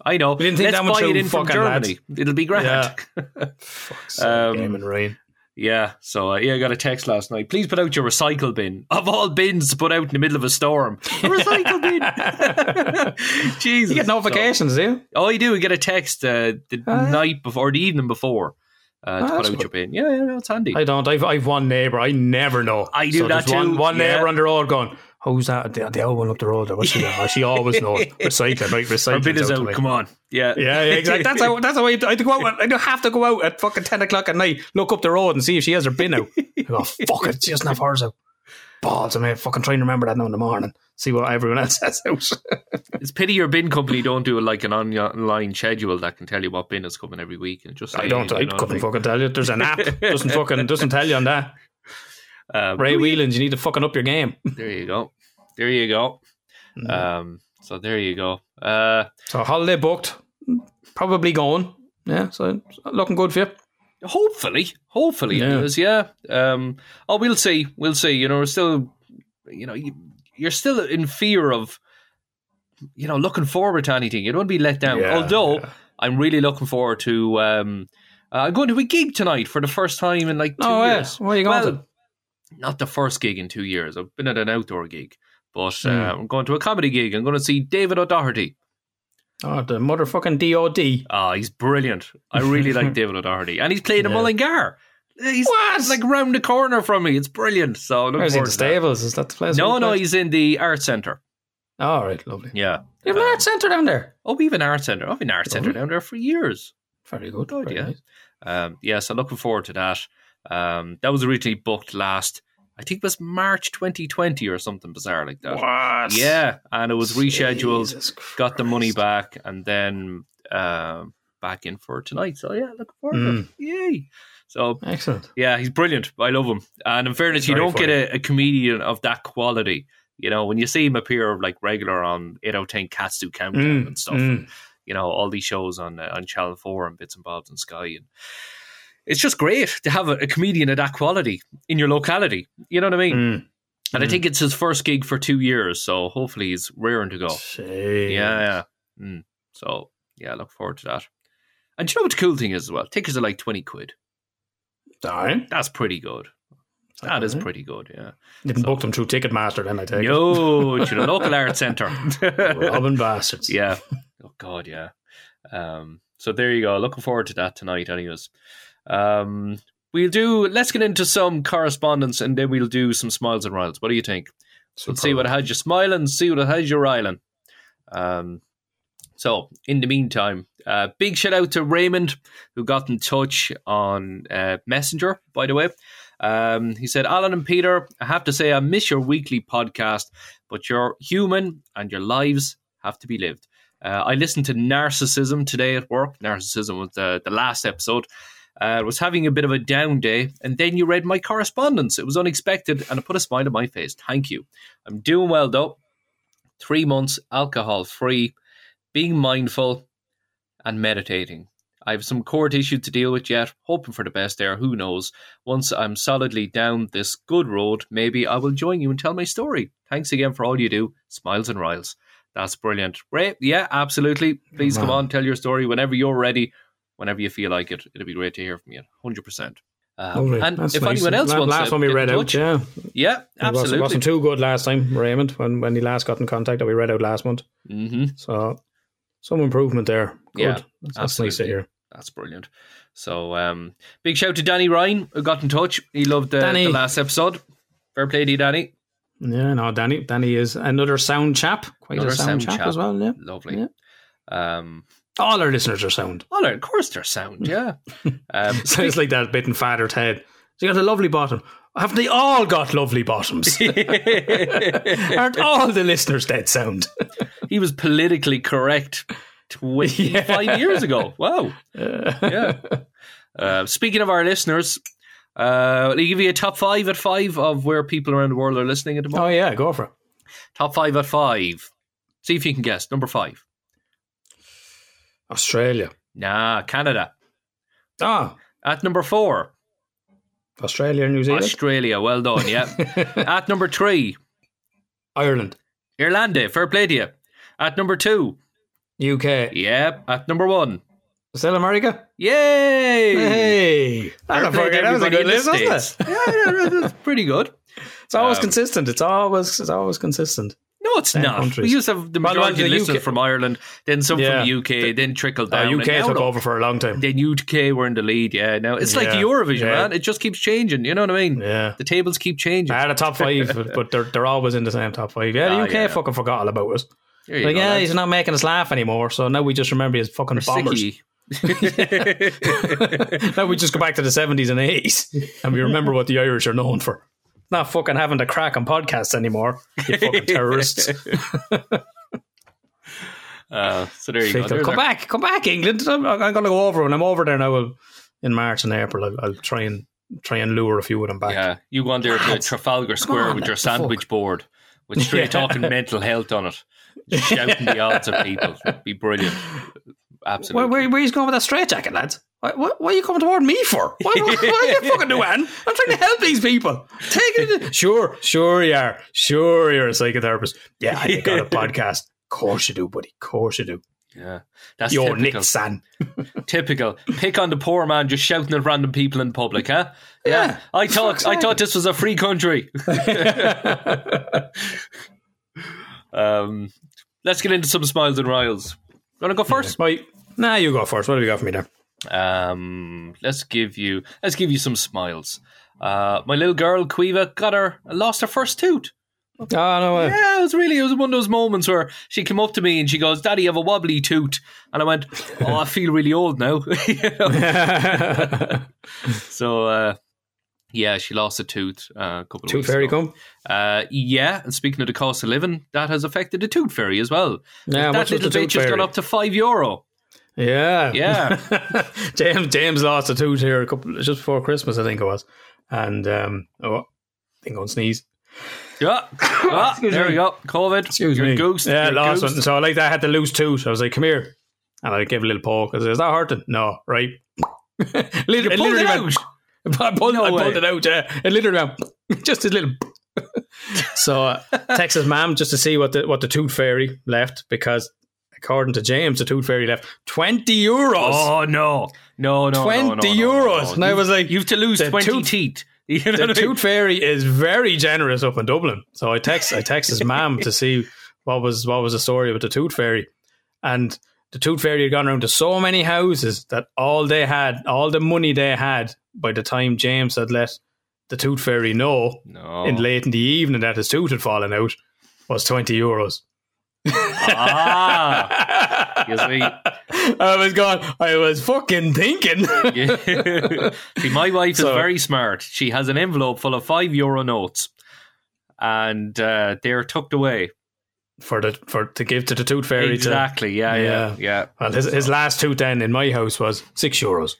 I know. We didn't think Let's that much buy it in from Germany. It'll be great. Yeah. Yeah. fuck's Um, game and rain. Yeah, so uh, yeah, I got a text last night. Please put out your recycle bin of all bins to put out in the middle of a storm. A recycle bin. [LAUGHS] Jesus. You get notifications, do you? oh, you do. You get a text uh, the yeah. night before, the evening before, uh, to Ah, put out good. your bin. Yeah, yeah, no, it's handy. I don't. I've I've one neighbour. I never know. I do that there's One, too, one yeah. neighbour on the road going, "Who's that? The, the old one up the road. What's she doing? Oh, she always knows. Recycling, right? Recycling. out. Come on. Yeah. Yeah, yeah, exactly. That's how. That's how I. I go out. I have to go out at fucking ten o'clock at night, look up the road and see if she has her bin out. [LAUGHS] I go, fuck it, she doesn't have hers out. Balls, I mean, fucking try and remember that now in the morning. See what everyone else [LAUGHS] has out. It's pity your bin company don't do like an online schedule that can tell you what bin is coming every week and just. I don't. I couldn't fucking tell you. There's an app. [LAUGHS] Doesn't fucking doesn't tell you on that. uh, Ray but Whelan's, you need to fucking up your game. There you go. There you go. Mm. Um, so there you go. Uh, So holiday booked, probably going. Yeah, so looking good for you. hopefully, hopefully Yeah. it is. Yeah. Um, oh, we'll see. We'll see. You know, we're still, you know, you, you're still in fear of, you know, looking forward to anything. You don't want to be let down. Yeah, Although yeah. I'm really looking forward to. Um, uh, I'm going to a gig tonight for the first time in like two Oh, yeah. years. Where are you going well, to? not the first gig in two years. I've been at an outdoor gig, but uh, Mm. I'm going to a comedy gig. I'm going to see David O'Doherty. Oh, the motherfucking DOD. Oh, he's brilliant. I really like [LAUGHS] David O'Doherty. And he's playing in Yeah. Mullingar. He's What? like round the corner from me. It's brilliant. So looking Where's he? forward The stables? Is that the place? No, no, he's in the art centre. All right, lovely. Yeah. You have an Um, art centre down there. Oh, we have an art centre. I've been art centre down there for years. Very good. Yeah. nice. Um, yeah, so looking forward to that. Um, that was originally booked last I think it was March 2020 or something bizarre like that. What? Yeah, and it was rescheduled. Got the money back, and then uh, back in for tonight. So yeah, looking forward Mm. to it. Yay! So Excellent. yeah, he's brilliant. I love him. And in fairness, you don't get a, a comedian of that quality. You know, when you see him appear like regular on 8 out 10 Cats Do Countdown Mm, and stuff, mm. and, you know, all these shows on uh, on Channel 4 and Bits and Bobs and Sky. And it's just great to have a, a comedian of that quality in your locality. You know what I mean? Mm. And I Mm. think it's his first gig for two years, so hopefully he's rearing to go. Jeez. Yeah, yeah. Mm. So, yeah, look forward to that. And do you know what the cool thing is as well? Tickets are like 20 quid. Darn. That's pretty good. That is Okay. pretty good, yeah. Didn't book them through Ticketmaster then, I take No, to the local art centre. [LAUGHS] it. Robbing bastards. yeah. Oh God, yeah. Um, so there you go. Looking forward to that tonight, anyways. Um, we'll do. Let's get into some correspondence, and then we'll do some smiles and riles. What do you think? Let's see what had you smiling, see what had you riling. Um, so in the meantime, uh, big shout out to Raymond who got in touch on uh, Messenger. By the way, um, he said, "Alan and Peter, I have to say I miss your weekly podcast, but you're human and your lives have to be lived." Uh, I listened to Narcissism today at work. Narcissism was the, the last episode. Uh, I was having a bit of a down day, and then you read my correspondence. It was unexpected, and it put a smile on my face. Thank you. I'm doing well, though. Three months alcohol free, being mindful, and meditating. I have some court issues to deal with yet, hoping for the best there. Who knows? Once I'm solidly down this good road, maybe I will join you and tell my story. Thanks again for all you do. Smiles and riles. That's brilliant. Ray, yeah, absolutely. Please come on, tell your story whenever you're ready, whenever you feel like it. It'll be great to hear from you. 100%. Um, and That's if nice. anyone else La- wants last to one we read out, yeah, yeah, It wasn't, absolutely. wasn't too good last time, Raymond, when when he last got in contact that we read out last month. hmm So some improvement there. Good. Yeah, that's, that's nice to absolutely. hear. That's brilliant. So, um, big shout to Danny Ryan who got in touch. He loved the, the last episode. Fair play to you, Danny. Yeah, no, Danny. Danny is another sound chap. Quite Another a sound, sound chap, chap. as well. Yeah. Lovely. Yeah. Um, All our listeners are sound. well, of course they're sound, yeah. [LAUGHS] Um, [LAUGHS] Sounds like that bit in Father Ted. So you got a lovely bottom. Haven't they all got lovely bottoms? [LAUGHS] Aren't all the listeners dead sound? he was politically correct 25 years ago. Wow. Yeah. Uh, speaking of our listeners, uh, you give you a top five at five of where people around the world are listening at the moment? Oh yeah, go for it. Top five at five. See if you can guess. Number five. Australia. Nah, Canada. Ah, At number four, Australia and New Zealand. Australia. Well done, yeah. [LAUGHS] At number three, Ireland. Irlande. Fair play to you. At number two, UK. yeah. At number one, Still America? yay! Hey. That, to that was a good list, wasn't it? Yeah, yeah, that's pretty good. It's always Um, consistent. It's always it's always consistent. No, it's Same not. countries. We used to have the Well, majority well, of the listeners UK from Ireland, then some Yeah. from the UK, then trickled Uh, down. UK and took look, over for a long time. Then UK were in the lead. Yeah, now it's like Yeah, Eurovision, yeah. man. It just keeps changing. You know what I mean? Yeah. The tables keep changing. I had a top [LAUGHS] five, but, but they're they're always in the same top five. Yeah, the Ah, UK yeah. fucking forgot all about us. Like, go, yeah, lads. he's not making us laugh anymore. So now we just remember his fucking bombers. Sicky. [LAUGHS] now we just go back to the seventies and eighties, and we remember what the Irish are known for. Not fucking having to crack on podcasts anymore. You fucking [LAUGHS] terrorists. [LAUGHS] Uh, so there you go. Come our- back, come back, England. I'm, I'm going to go over when I'm over there now. I'll, in March and April, I'll, I'll try and try and lure a few of them back. Yeah, you go on there to Trafalgar Square on, with your the fuck? sandwich board with [LAUGHS] straight Yeah. talking mental health on it, shouting the odds at people. It'd Be brilliant. Absolutely. Where, where, where are you going with that straight jacket, lads? Why, why, why are you coming toward me for? What, what, what are you fucking doing? I'm trying to [LAUGHS] help these people. Take it. Sure, sure you are. Sure you're a psychotherapist. Yeah, you got a [LAUGHS] podcast. Course you do, buddy. Course you do. yeah, that's You're typical. Nick San. [LAUGHS] Typical. Pick on the poor man just shouting at random people in public, huh? Yeah. Yeah, I thought I thought this was a free country. um, let's get into some smiles and riles. Want to go first? Right. Nah, you go first. What have you got for me there? Um, let's give you let's give you some smiles. Uh, my little girl Quiva got her lost her first tooth. Oh, no way. Yeah, it was really it was one of those moments where she came up to me and she goes, "Daddy, you have a wobbly tooth," and I went, "Oh, I feel really old now." [LAUGHS] [LAUGHS] So uh, Yeah, she lost a tooth uh, a couple of Tooth fairy ago. come. Uh, yeah, and speaking of the cost of living, that has affected the tooth fairy as well. Yeah, that little bitch tooth has gone up to five euro. Yeah, Yeah. [LAUGHS] James James lost a tooth here a couple just before Christmas, I think it was, and um, oh, I think I'm to sneeze. Yeah, [COUGHS] Ah, there me. we go. COVID. Excuse You're me. Goosed. Yeah, You're lost goosed. one. So like that, I had the loose tooth. I was like, "Come here," and I gave a little poke. I said, "Is that hurting?" No, right. [LAUGHS] Literally, it pulled literally it went- out. [LAUGHS] I pulled, No I pulled it out. Yeah, it literally went just a little. so uh, text his mom just to see what the what the tooth fairy left because according to James, the tooth fairy left twenty euros. Oh no, no, no, 20 no, no, euros. No, And I was like, you've to lose twenty tooth- teeth. [LAUGHS] You know the I mean? tooth fairy is very generous up in Dublin. So I text I text his mom to see [LAUGHS] what was what was the story with the tooth fairy, and the tooth fairy had gone around to so many houses that all they had, all the money they had by the time James had let the tooth fairy know No. in late in the evening that his tooth had fallen out was twenty euros. Ah. I was going. I was fucking thinking. Yeah. [LAUGHS] See, my wife is very smart. She has an envelope full of five euro notes, and uh, they're tucked away. for the for to give to the tooth fairy. To, Exactly. Yeah, yeah, yeah. well, his his last tooth then in my house was six euros.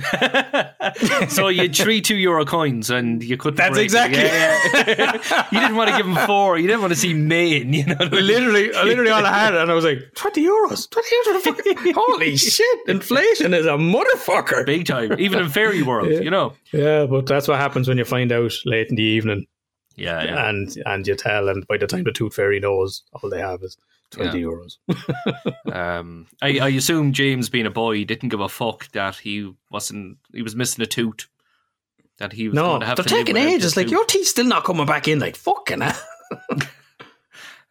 [LAUGHS] so you had three two euro coins, and you couldn't. That's exactly- Yeah, yeah. [LAUGHS] you didn't want to give him four. You didn't want to see Maine. You know. What I mean? literally, literally all I had, and I was like, twenty euros, twenty euros. [LAUGHS] Holy shit! Inflation is a motherfucker. Big time, even in fairy world, Yeah. you know. Yeah, but that's what happens when you find out late in the evening, Yeah, yeah. and and you tell, and by the time the tooth fairy knows, all they have is twenty euros. [LAUGHS] Um, I, I assume James, being a boy, didn't give a fuck that he wasn't. He was missing a tooth. That he was No, going to have they're to taking ages. Like your teeth's still not coming back in. Like fucking hell. [LAUGHS]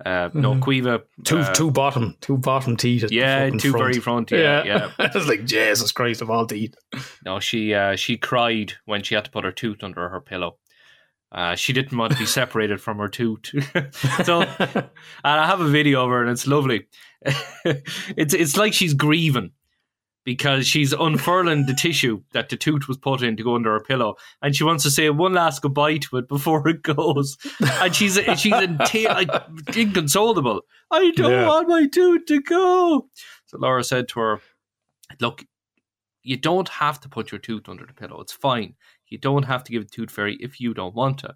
Uh, no, Quiva. two uh, two bottom two bottom teeth. at Yeah, two front. very front. Yeah, yeah. I was [LAUGHS] like, Jesus Christ of all teeth. No, she uh, she cried when she had to put her tooth under her pillow. Uh, she didn't want to be [LAUGHS] separated from her tooth. [LAUGHS] so, and I have a video of her, and it's lovely. [LAUGHS] it's it's like she's grieving because she's unfurling the tissue that the tooth was put in to go under her pillow, and she wants to say one last goodbye to it before it goes. And she's she's in like, inconsolable. I don't Yeah. want my tooth to go. So Laura said to her, "Look, you don't have to put your tooth under the pillow. It's fine. You don't have to give it to Tooth Fairy if you don't want to.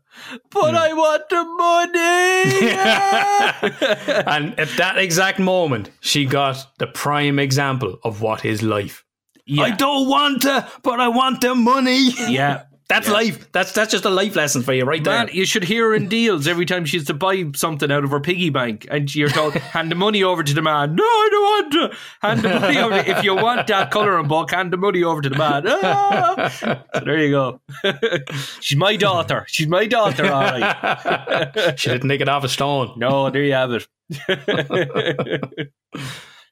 But hmm. I want the money. [LAUGHS] and at that exact moment, she got the prime example of what is life. yeah. I don't want to, but I want the money. yeah. That's life. That's that's just a life lesson for you right Man, there. you should hear her in deals every time she to buy something out of her piggy bank, and you're told, [LAUGHS] "Hand the money over to the man." No, I don't want to. Hand the money over. If you want that colouring book, hand the money over to the man. [LAUGHS] Ah! So there you go. [LAUGHS] She's my daughter. She's my daughter. All right. she didn't take it off a stone. No, there you have it.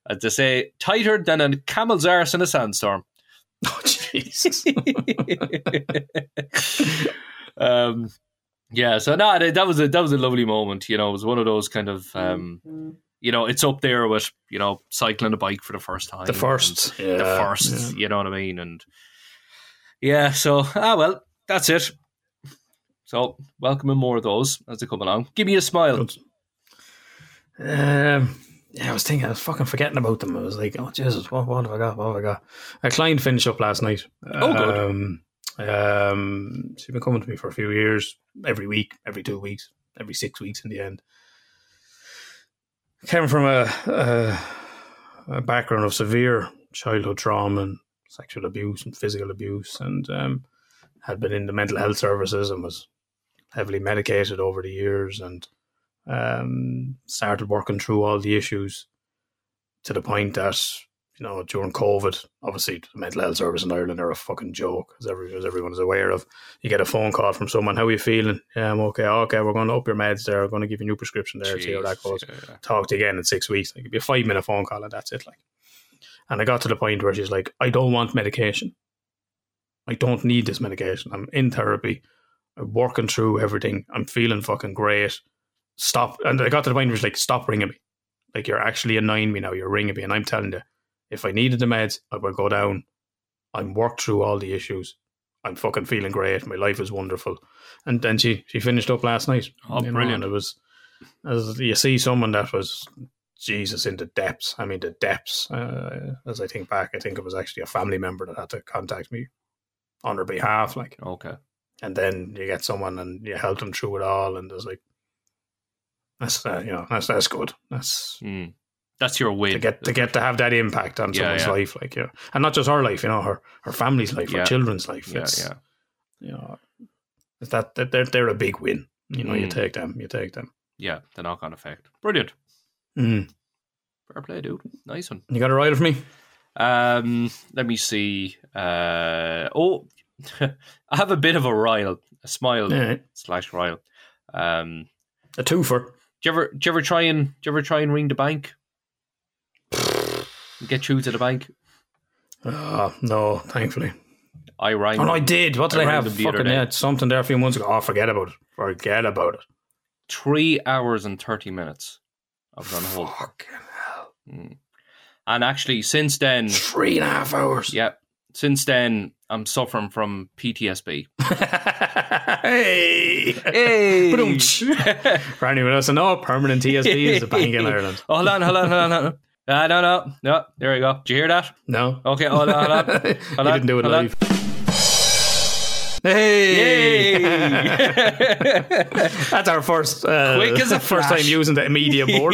As they say, tighter than a camel's arse in a sandstorm. [LAUGHS] Oh, Jesus. [LAUGHS] um, yeah, so no, that that was a that was a lovely moment. You know, it was one of those kind of um, you know, it's up there with you know cycling a bike for the first time, The first. and the Yeah, first. You know what I mean? And yeah, so ah well, that's it. So welcoming more of those as they come along. Give me a smile. Good. Um, yeah, I was thinking, I was fucking forgetting about them. I was like, oh Jesus, what, what have I got? What have I got? A client finished up last night. Oh, good. Um, um, she's been coming to me for a few years, every week, every two weeks, every six weeks in the end. Came from a, a, a background of severe childhood trauma and sexual abuse and physical abuse, and um, had been in the mental health services and was heavily medicated over the years and um, started working through all the issues to the point that you know during COVID, obviously the mental health service in Ireland are a fucking joke, as, every, as everyone is aware of. You get a phone call from someone, "How are you feeling?" Yeah, I'm okay. Okay, we're going to up your meds there. We're going to give you a new prescription there. See how that goes. yeah. Talk to you again in six weeks. Like, it'd be a five minute phone call and that's it. Like, and I got to the point where she's like, "I don't want medication. I don't need this medication. I'm in therapy. I'm working through everything. I'm feeling fucking great. Stop. And I got to the point where she's like, stop ringing me. Like, you're actually annoying me now. You're ringing me. And I'm telling you, if I needed the meds, I would go down. I'm worked through all the issues. I'm fucking feeling great. My life is wonderful. And then she she finished up last night. Oh, you brilliant. it was as you see someone that was Jesus in the depths. I mean the depths. Uh, as I think back, I think it was actually a family member that had to contact me on her behalf. Like, Okay. and then you get someone and you help them through it all, and there's like. That's uh, you know that's that's good. That's Mm. That's your win. to get to get to have that impact on Yeah, someone's yeah. life, like yeah, and not just her life, you know, her her family's life, Yeah. her children's life. yeah, it's, yeah. you know, it's that, that they're they're a big win. You know, you Mm. take them, you take them. Yeah, the knock on effect. Brilliant. Mm. Fair play, dude. Nice one. You got a rider for me? Um, let me see. Uh, oh, [LAUGHS] I have a bit of a rile, a smile slash rile. Um, a twofer. Do you ever, do you ever try and, do you ever try and ring the bank? [SIGHS] Get through to the bank. Oh, no, thankfully. I rang. Oh no, I did. What did I I, have? them the other Fucking yeah, something there a few months ago. Oh, forget about it. Forget about it. three hours and thirty minutes. I was on hold. Fucking hell. Mm. And actually, since then, Three and a half hours. yeah, since then, I'm suffering from PTSD. [LAUGHS] hey. Hey. [LAUGHS] For anyone else, no permanent TSB is a bank in Ireland. [LAUGHS] hold on, hold on, hold on, hold on. Uh, no, no, no. There we go. Did you hear that? No. Okay, hold on, hold on. you Hold on, didn't do it hold on. live. Hey! That's our first uh, Quick as a first time using the media board.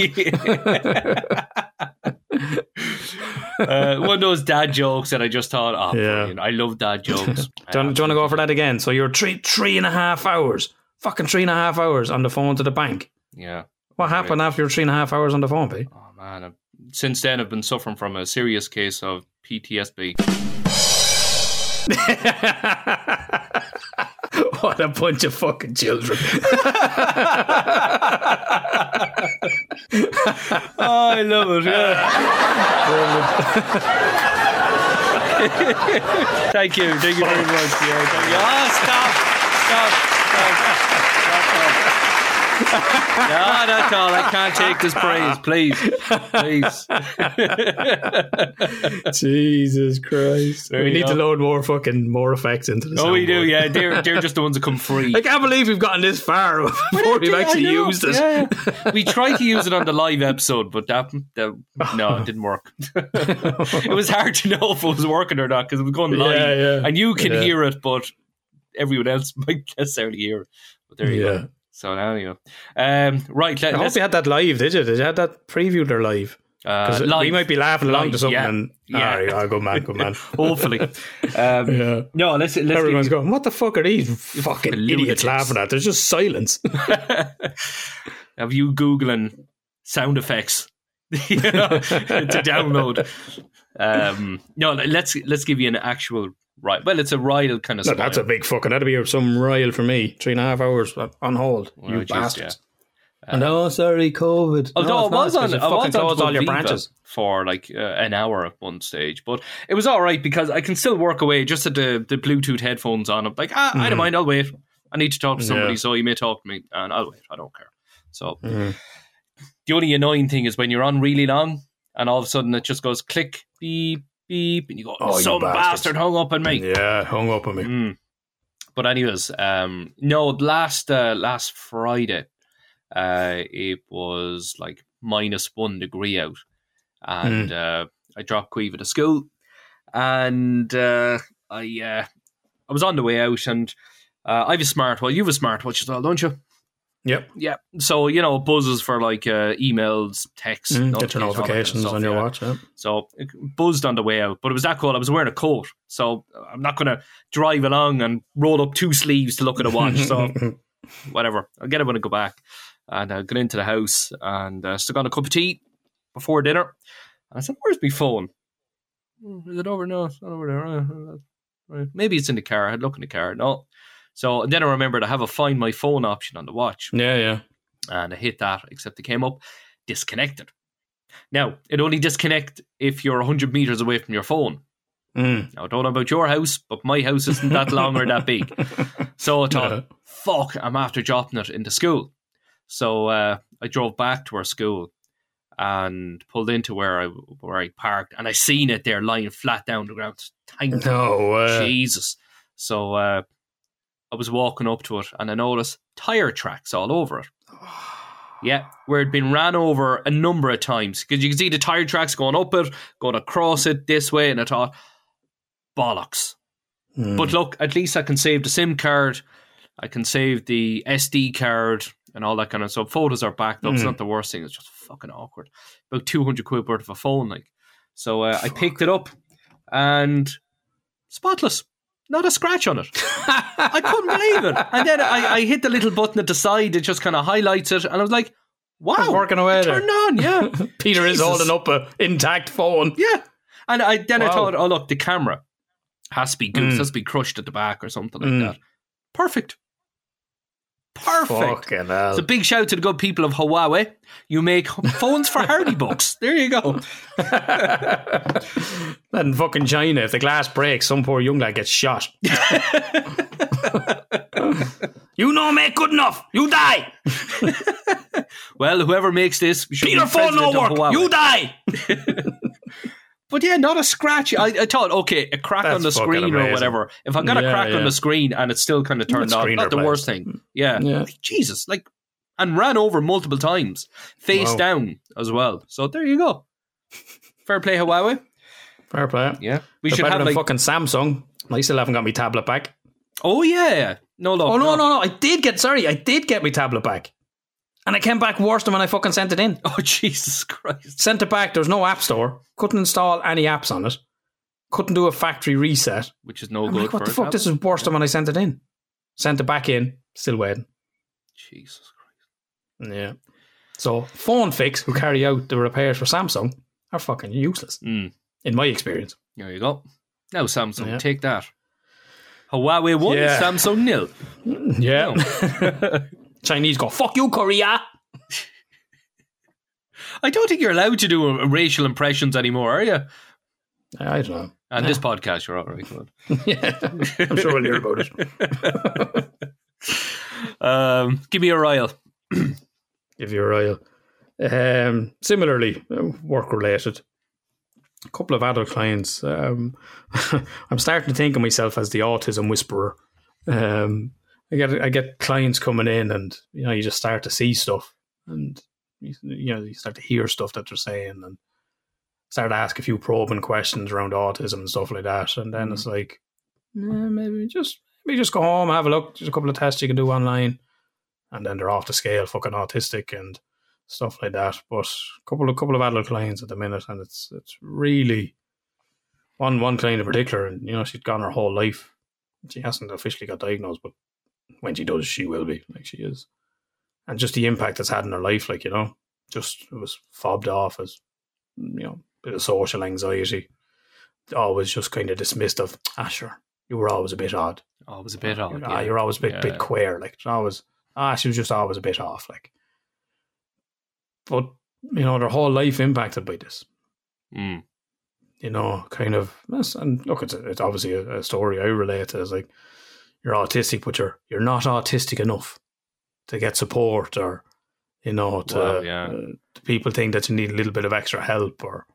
Uh, one of those dad jokes that I just thought, oh, Yeah. brilliant. I love dad jokes. [LAUGHS] do, you, want- do you want to go for that again? So you're three three and a half hours, fucking three and a half hours on the phone to the bank. Yeah. What happened after your three and a half hours on the phone, Pete? Oh man, I've, since then I've been suffering from a serious case of PTSD. [LAUGHS] [LAUGHS] what a bunch of fucking children. Oh, [LAUGHS] I love it. Yeah. [LAUGHS] thank you, thank you very much. Yeah, thank you. Oh, stop, stop, stop, stop. no, that's all. I can't take this praise, please, please. Jesus Christ. There we you need to load more fucking more effects into this. Oh, we do. Yeah, they're [LAUGHS] they're just the ones that come free. I can't believe we've gotten this far [LAUGHS] before we've actually used it. yeah, yeah. [LAUGHS] We tried to use it on the live episode, but that, that no, it didn't work. it was hard to know if it was working or not because it was going live, Yeah, yeah. and you can Yeah. hear it, but everyone else might necessarily hear it. But there you Yeah. go. So now you go. Um, right, let, I hope you had that live, did you? Did you have that previewed or live? uh, live. we might be laughing along Live, to something yeah. and [LAUGHS] Yeah. yeah. oh, good man, good man. [LAUGHS] Hopefully, um, yeah. no. Let's let's Everyone's going, what the fuck are these fucking idiots laughing at? There's just silence. [LAUGHS] have you googling sound effects you know, to download. Um, no, let's let's give you an actual right. Well, it's a ride kind of. No, that's a big fucking, that'd be some rile for me. Three and a half hours on hold. Well, you just, bastards. and oh, sorry, COVID. Although no, I it's not, was it's on, 'cause you I was fucking on closed all your branches. for like uh, an hour at one stage, but it was all right because I can still work away just at the the Bluetooth headphones on. I'm like, ah, I don't mind. I'll wait. I need to talk to somebody, Mm. Yeah. so you may talk to me, and I'll wait. I don't care. So Mhm. the only annoying thing is when you're on really long, and all of a sudden it just goes click, beep, beep, and you go, Oh, some bastards. bastard hung up on me. Yeah, hung up on me. Mm. But anyways, um, no, last uh, last Friday, uh, it was like minus one degree out, and uh, I dropped Queeve to school, and uh, I uh, I was on the way out, and uh, I have a smartwatch. You have a smartwatch as well, don't you? Yep. Yeah. So you know, it buzzes for like uh, emails, texts, Mm, get your all kind of notifications stuff, on your yeah. watch. Yeah. So it buzzed on the way out, but it was that cold. I was wearing a coat, so I'm not going to drive along and roll up two sleeves to look at a watch. So [LAUGHS] whatever, I'll get it when I go back. And I got into the house and uh, stuck on a cup of tea before dinner. And I said, "Where's my phone? "Hmm, Is it over? No, it's not over there. Right. Maybe it's in the car. I'd look in the car. No. So then I remembered I have a find my phone option on the watch yeah, yeah. and I hit that, except it came up disconnected. Now, it only disconnect if you're 100 meters away from your phone. Mm. Now, I don't know about your house, but my house isn't that long or that big. [LAUGHS] So I thought, Yeah. fuck, I'm after dropping it into school. So uh, I drove back to our school and pulled into where I where I parked, and I seen it there lying flat down the ground. Thank No way. Jesus. So uh, I was walking up to it and I noticed tire tracks all over it. Yeah, where it'd been ran over a number of times because you can see the tire tracks going up it, going across it this way, and I thought, bollocks. Hmm. But look, at least I can save the SIM card, I can save the SD card, and all that kind of stuff. Photos are backed up. It's Mm. not the worst thing. It's just fucking awkward. About two hundred quid worth of a phone, like. So uh, I picked it up, and spotless. Not a scratch on it. I couldn't believe it. And then I, I hit the little button at the side. It just kind of highlights it, and I was like, "Wow, It's working away there. turned on." Yeah, [LAUGHS] Peter is holding up a intact phone. yeah. And I then I thought, "Oh look, the camera has to be goose, Mm. has to be crushed at the back or something like Mm. that." Perfect. Perfect. Fucking hell. It's big shout to the good people of Huawei. You make phones for [LAUGHS] Hardy books. There you go. [LAUGHS] Then fucking China, if the glass breaks, some poor young lad gets shot. [LAUGHS] you know, make good enough. You die. [LAUGHS] Well, whoever makes this, should Peter phone no work. You die. [LAUGHS] But yeah, not a scratch. I, I thought, okay, a crack That's on the screen or whatever. If I got a Yeah, crack on the screen and it's still kind of turned on, not the worst thing. Yeah. Mm, yeah. Like, Jesus, like, and ran over multiple times, face Wow. down as well. So there you go. Fair play, Huawei. Fair play. Yeah, we They're should better have than like. fucking Samsung. I still haven't got my tablet back. oh yeah, no, Oh no, no, no! I did get sorry. I did get my tablet back, and it came back worse than when I fucking sent it in. [LAUGHS] Oh Jesus Christ! Sent it back. There's no app store. Couldn't install any apps on it. Couldn't do a factory reset. Which is no I'm good like, what the fuck? tablet. This is worse than when I sent it in. Sent it back in. Still waiting. Jesus Christ. Yeah. So phone fix who carry out the repairs for Samsung are fucking useless Mm, in my experience. there you go. Now Samsung, Yeah. take that. Huawei one, Yeah. Samsung nil. Yeah. [LAUGHS] Chinese go fuck you, Korea. [LAUGHS] I don't think you're allowed to do uh, racial impressions anymore, are you? I don't know. And this podcast, you're all right. Good. [LAUGHS] yeah, I'm sure we'll hear about it. Um, give me a Royal. If you're royal. Um, similarly, work related. A couple of adult clients. Um, [LAUGHS] I'm starting to think of myself as the autism whisperer. Um, I get I get clients coming in, and you know, you just start to see stuff, and you, know, you start to hear stuff that they're saying, and start to ask a few probing questions around autism and stuff like that, and then it's like, eh, maybe just maybe just go home, have a look. There's a couple of tests you can do online, and then they're off the scale, fucking autistic and stuff like that. But a couple of couple of adult clients at the minute, and it's it's really one one client in particular, and you know she's gone her whole life. She hasn't officially got diagnosed, but when she does, she will be like she is, and just the impact it's had in her life, like you know, just it was fobbed off as you know, a bit of social anxiety. Always just kind of dismissed of, ah, sure, you were always a bit odd. always a bit odd. Ah, yeah. you're always a bit Yeah. bit queer. Like it's always ah, she was just always a bit off. Like, but you know, their whole life impacted by this. Mm. You know, kind of. And look, it's it's obviously a, a story I relate to. Is like you're autistic, but you're you're not autistic enough to get support, or you know, to Well, yeah. uh, to people think that you need a little bit of extra help, or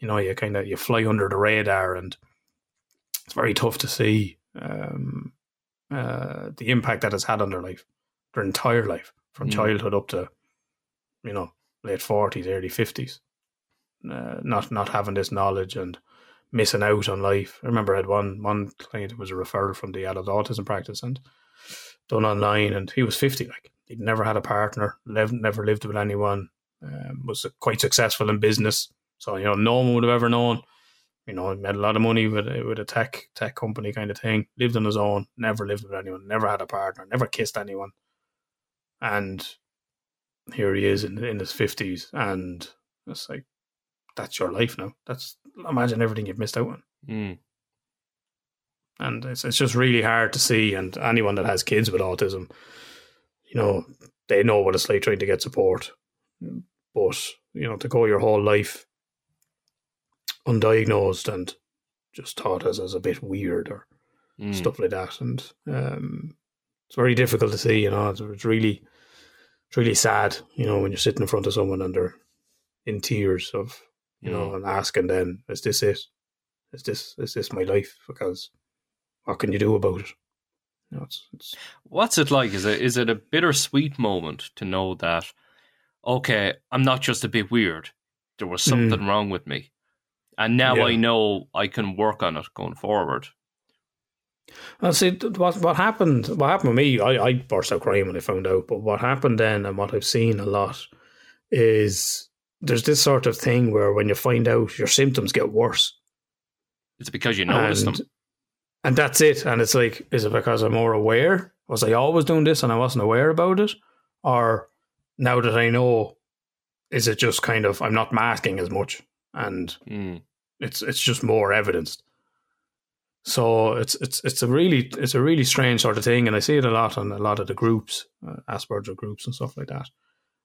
you know, you kind of you fly under the radar, and it's very tough to see um, uh, the impact that it's had on their life, their entire life, from Mm. childhood up to you know late forties, early fifties. Uh, not not having this knowledge and missing out on life. I remember I had one one client who was a referral from the adult autism practice and done online, and he was fifty. Like he'd never had a partner, lived, never lived with anyone. Um, was quite successful in business, so you know no one would have ever known. You know, he made a lot of money with with a tech tech company kind of thing. Lived on his own, never lived with anyone, never had a partner, never kissed anyone, and here he is in in his fifties, and it's like that's your life now. That's imagine everything you've missed out on Mm. and it's it's just really hard to see. And anyone that has kids with autism, you know, they know what it's like trying to get support. But you know, to go your whole life undiagnosed and just thought as as a bit weird or Mm. stuff like that, and um, it's very difficult to see. You know, it's, it's really, it's really sad. You know, when you're sitting in front of someone and they're in tears of, you know, mm. and asking them, "Is this it? Is this is this my life?" Because what can you do about it? You know, it's, it's What's it like? Is it is it a bittersweet moment to know that okay, I'm not just a bit weird. There was mm. something wrong with me. And now. Yeah. I know I can work on it going forward. Well, see, what what happened? What happened with me? I, I burst out crying when I found out. But what happened then, and what I've seen a lot, is there's this sort of thing where when you find out, your symptoms get worse, It's because you notice and them. and that's it. And it's like, is it because I'm more aware? Was I always doing this and I wasn't aware about it, or now that I know, is it just kind of I'm not masking as much and Mm. it's it's just more evidenced. So it's it's it's a really it's a really strange sort of thing, and I see it a lot on a lot of the groups, uh, Asperger groups and stuff like that.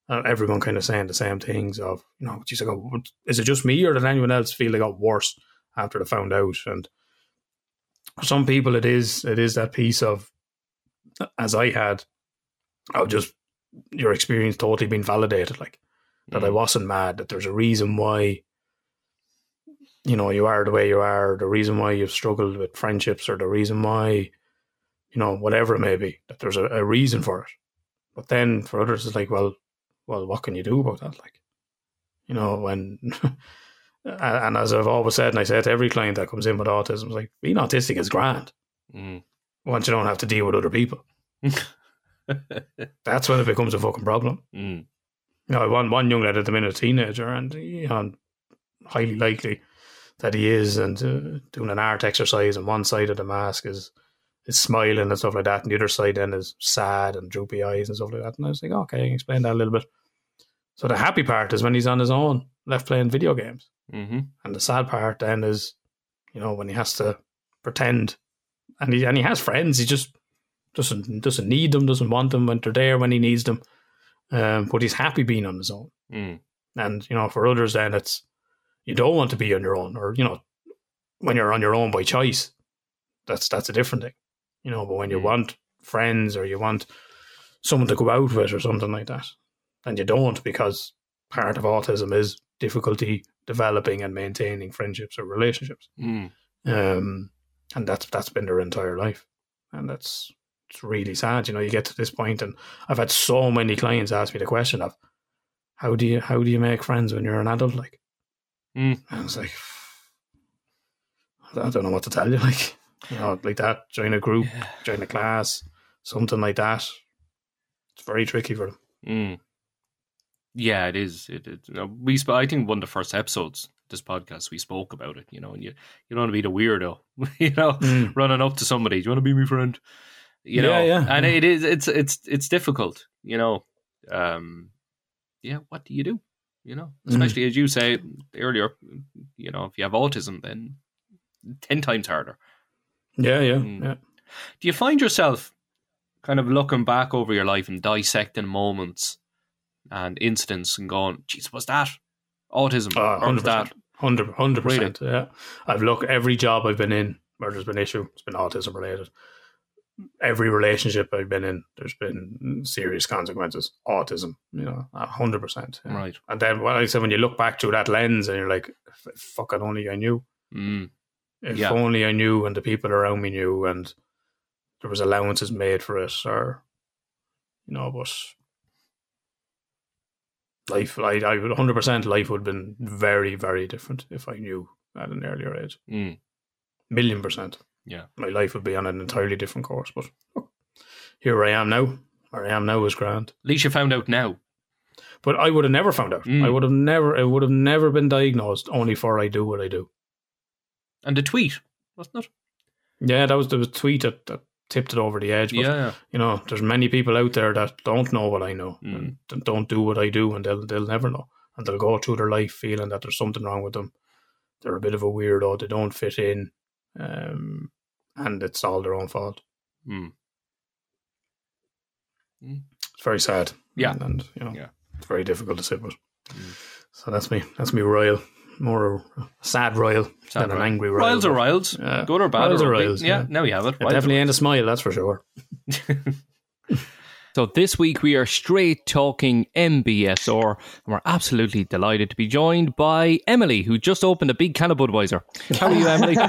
Uh, everyone kind of saying the same things of you know, geez, I go, is it just me or did anyone else feel they got worse after they found out? And for some people, it is it is that piece of as I had of just your experience totally being validated, like that I Mm. wasn't mad, that there's a reason why you know you are the way you are, the reason why you've struggled with friendships, or the reason why you know whatever it may be, that there's a, a reason for it. But then for others, it's like, well, well, what can you do about that? Like, you know, when [LAUGHS] and and as I've always said, and I say to every client that comes in with autism, it's like being autistic is grand Mm. once you don't have to deal with other people. [LAUGHS] That's when it becomes a fucking problem. Mm. You know, one one young lad at the minute, a teenager, and you know, highly likely that he is, and uh, doing an art exercise, and one side of the mask is is smiling and stuff like that, and the other side then is sad and droopy eyes and stuff like that. And I was like, okay, I can explain that a little bit. So the happy part is when he's on his own, left playing video games, hmm and the sad part then is, you know, when he has to pretend, and he and he has friends, he just doesn't doesn't need them, doesn't want them when they're there when he needs them, um, but he's happy being on his own. Mm. And you know, for others, then it's you don't want to be on your own, or you know, when you're on your own by choice, that's that's a different thing, you know. But when you Mm. want friends or you want someone to go out with or something like that, and you don't because part of autism is difficulty developing and maintaining friendships or relationships, Mm. um, and that's that's been their entire life, and that's it's really sad. You know, you get to this point, and I've had so many clients ask me the question of how do you how do you make friends when you're an adult? Like, Mm. and I was like, I don't know what to tell you. [LAUGHS] Like, you know, like that. Join a group, Yeah. join a class, something like that. It's very tricky for them. Mm. Yeah, it is. It, it, you know, we sp- I think one of the first episodes this podcast we spoke about it. You know, and you you don't want to be the weirdo. [LAUGHS] you know, Mm. running up to somebody. Do you want to be my friend? You know, Yeah, yeah. and it is. It's it's it's difficult. You know, um, yeah. What do you do? You know, Mm. especially as you say earlier. You know, if you have autism, then ten times harder. Yeah, yeah, Mm. yeah. Do you find yourself kind of looking back over your life and dissecting moments and incidents and going, "Jeez, was that autism Uh, or was 100%. that?" 100 percent. Yeah, I've looked every job I've been in where there's been issue. It's been autism related. Every relationship I've been in, there's been serious consequences. Autism, you know, hundred percent. Right. And then, well, like I said, when you look back through that lens, and you're like, "F- "Fuck! only I knew. Mm, If Yeah. only I knew, and the people around me knew, and there was allowances made for it, or you know, but life, I, I would hundred percent, life would have been very, very different if I knew at an earlier age. mm, Million percent. Yeah. my life would be on an entirely different course. But look, here I am now. Where I am now is grand. At least you found out now. But I would have never found out. Mm. I would have never. It would have never been diagnosed. Only for I do what I do. And the tweet, wasn't it? Yeah, that was the tweet that, that tipped it over the edge. But yeah. you know, there's many people out there that don't know what I know Mm. and don't do what I do, and they'll they'll never know, and they'll go through their life feeling that there's something wrong with them. They're a bit of a weirdo. They don't fit in, um, and it's all their own fault. Mm. It's very sad. Yeah. and, and, you know, Yeah. it's very difficult to sit with. Mm. So that's me. That's me. Royal, more a sad royal Sad than an angry royal. Riles are riles. Yeah. Good or bad. Riles or are ugly. riles, Yeah, yeah. now you have it. It definitely ain't a smile. That's for sure. [LAUGHS] [LAUGHS] So this week we are straight talking MBSR, and we're absolutely delighted to be joined by Emily, who just opened a big can of Budweiser. How are you, Emily? [LAUGHS] [LAUGHS]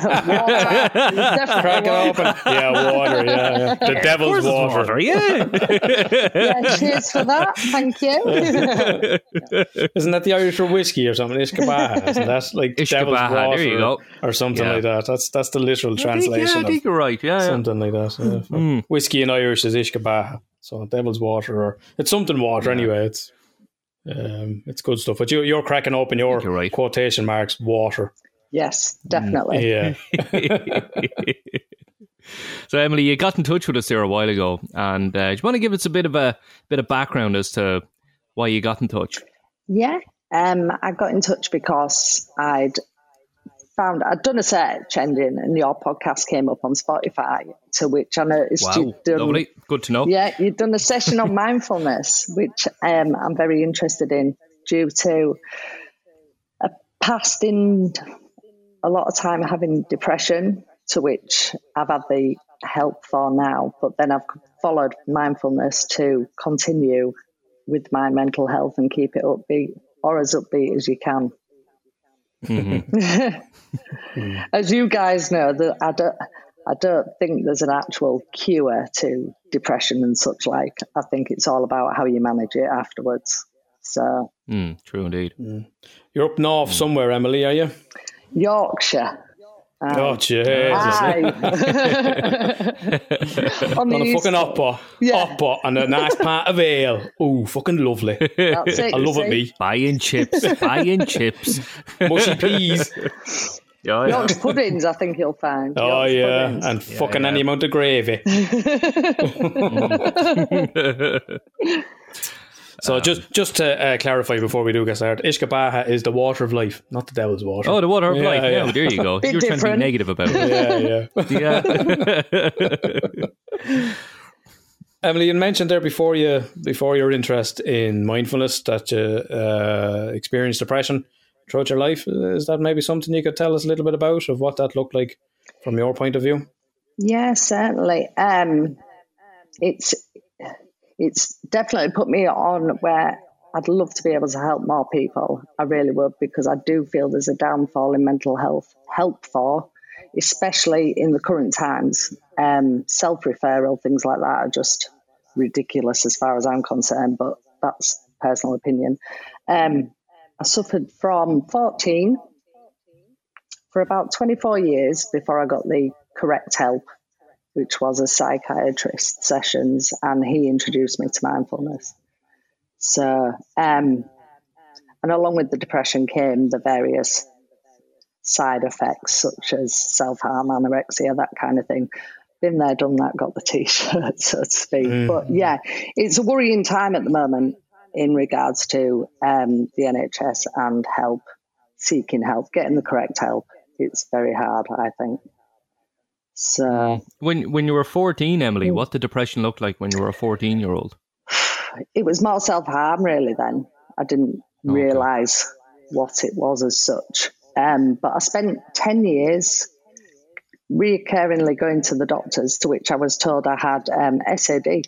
Crack it open. Yeah, water. Yeah, yeah. the devil's Of course water. it's yeah. [LAUGHS] Yeah, cheers for that. Thank you. Isn't that the Irish for whiskey or something? uisce beatha. Isn't that like devil's water? there you go. Or something Yeah. like that. That's that's the literal I think, yeah, translation I think you're right. Yeah, yeah. something like that. yeah. Hmm. Whiskey in Irish is uisce beatha. So devil's water or it's something water anyway. It's um, it's good stuff. But you, you're cracking open your right. quotation marks water. Yes, definitely. Yeah. [LAUGHS] [LAUGHS] so Emily, you got in touch with us there a while ago, and uh, do you want to give us a bit of a bit of background as to why you got in touch? Yeah. Um, I got in touch because I'd found I'd done a search engine and your podcast came up on Spotify, to which I noticed Wow, done lovely, good to know. Yeah, you've done a session on [LAUGHS] mindfulness, which um, I'm very interested in due to a past in a lot of time having depression, to which I've had the help for now. But then I've followed mindfulness to continue with my mental health and keep it upbeat or as upbeat as you can. [LAUGHS] as you guys know, that I don't. I don't think there's an actual cure to depression and such like. I think it's all about how you manage it afterwards. So, Mm, true indeed. Hmm. You're up north hmm. somewhere, Emily, are you? Yorkshire. Oh, um, Jesus. Aye. [LAUGHS] On the On a fucking oppa. Yeah. Oppa and a nice part of ale. Oh, fucking lovely. That's [LAUGHS] it, I you love it, me. Buying chips, buying [LAUGHS] chips. Mushy peas. Yeah, yeah. Yorkshire puddings, I think you'll find. Oh, Yorkshire yeah. puddings. And fucking yeah. any amount of gravy. [LAUGHS] [LAUGHS] So just just to uh, clarify before we do get started, uisce beatha is the water of life, not the devil's water. Oh, the water of Yeah, life. Yeah, yeah. well, there you go. [LAUGHS] Bit You're trying to be negative about it. yeah, yeah. Yeah. Emily, you mentioned there before you before your interest in mindfulness that you uh, experienced depression throughout your life. Is that maybe something you could tell us a little bit about of what that looked like from your point of view? Yeah, certainly. Um, it's it's definitely put me on where I'd love to be able to help more people. I really would because I do feel there's a downfall in mental health help for, especially in the current times. Um, Self referral things like that are just ridiculous as far as I'm concerned, but that's personal opinion. Um, I suffered from 14 for about 24 years before I got the correct help, which was a psychiatrist sessions, and he introduced me to mindfulness. So, um, and along with the depression came the various side effects such as self harm, anorexia, that kind of thing. Been there, done that, got the [LAUGHS] t shirt, so to speak. But yeah, it's a worrying time at the moment in regards to um, the NHS and help, seeking help, getting the correct help. It's very hard, I think. So When when you were 14, Emily, what did depression look like when you were a 14 year old? it was more self harm, really, then. I didn't realise what it was as such. Um, but I spent 10 years reoccurringly going to the doctors, to which I was told I had um, SAD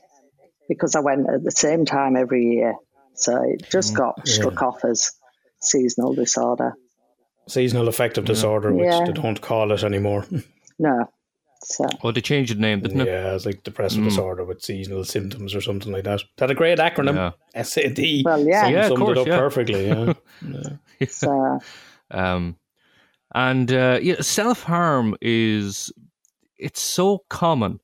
because I went at the same time every year. So it just got struck off as seasonal disorder. Seasonal affective disorder, which Yeah. they don't call it anymore. [LAUGHS] No. So Oh, they changed the name, didn't it? yeah, it's like depressive disorder with seasonal symptoms or something like that. That a great acronym. Yeah. SAD. Well, yeah. Yeah, of summed course, it up yeah. perfectly. Yeah. [LAUGHS] so [LAUGHS] Um, and uh, yeah, self harm is it's so common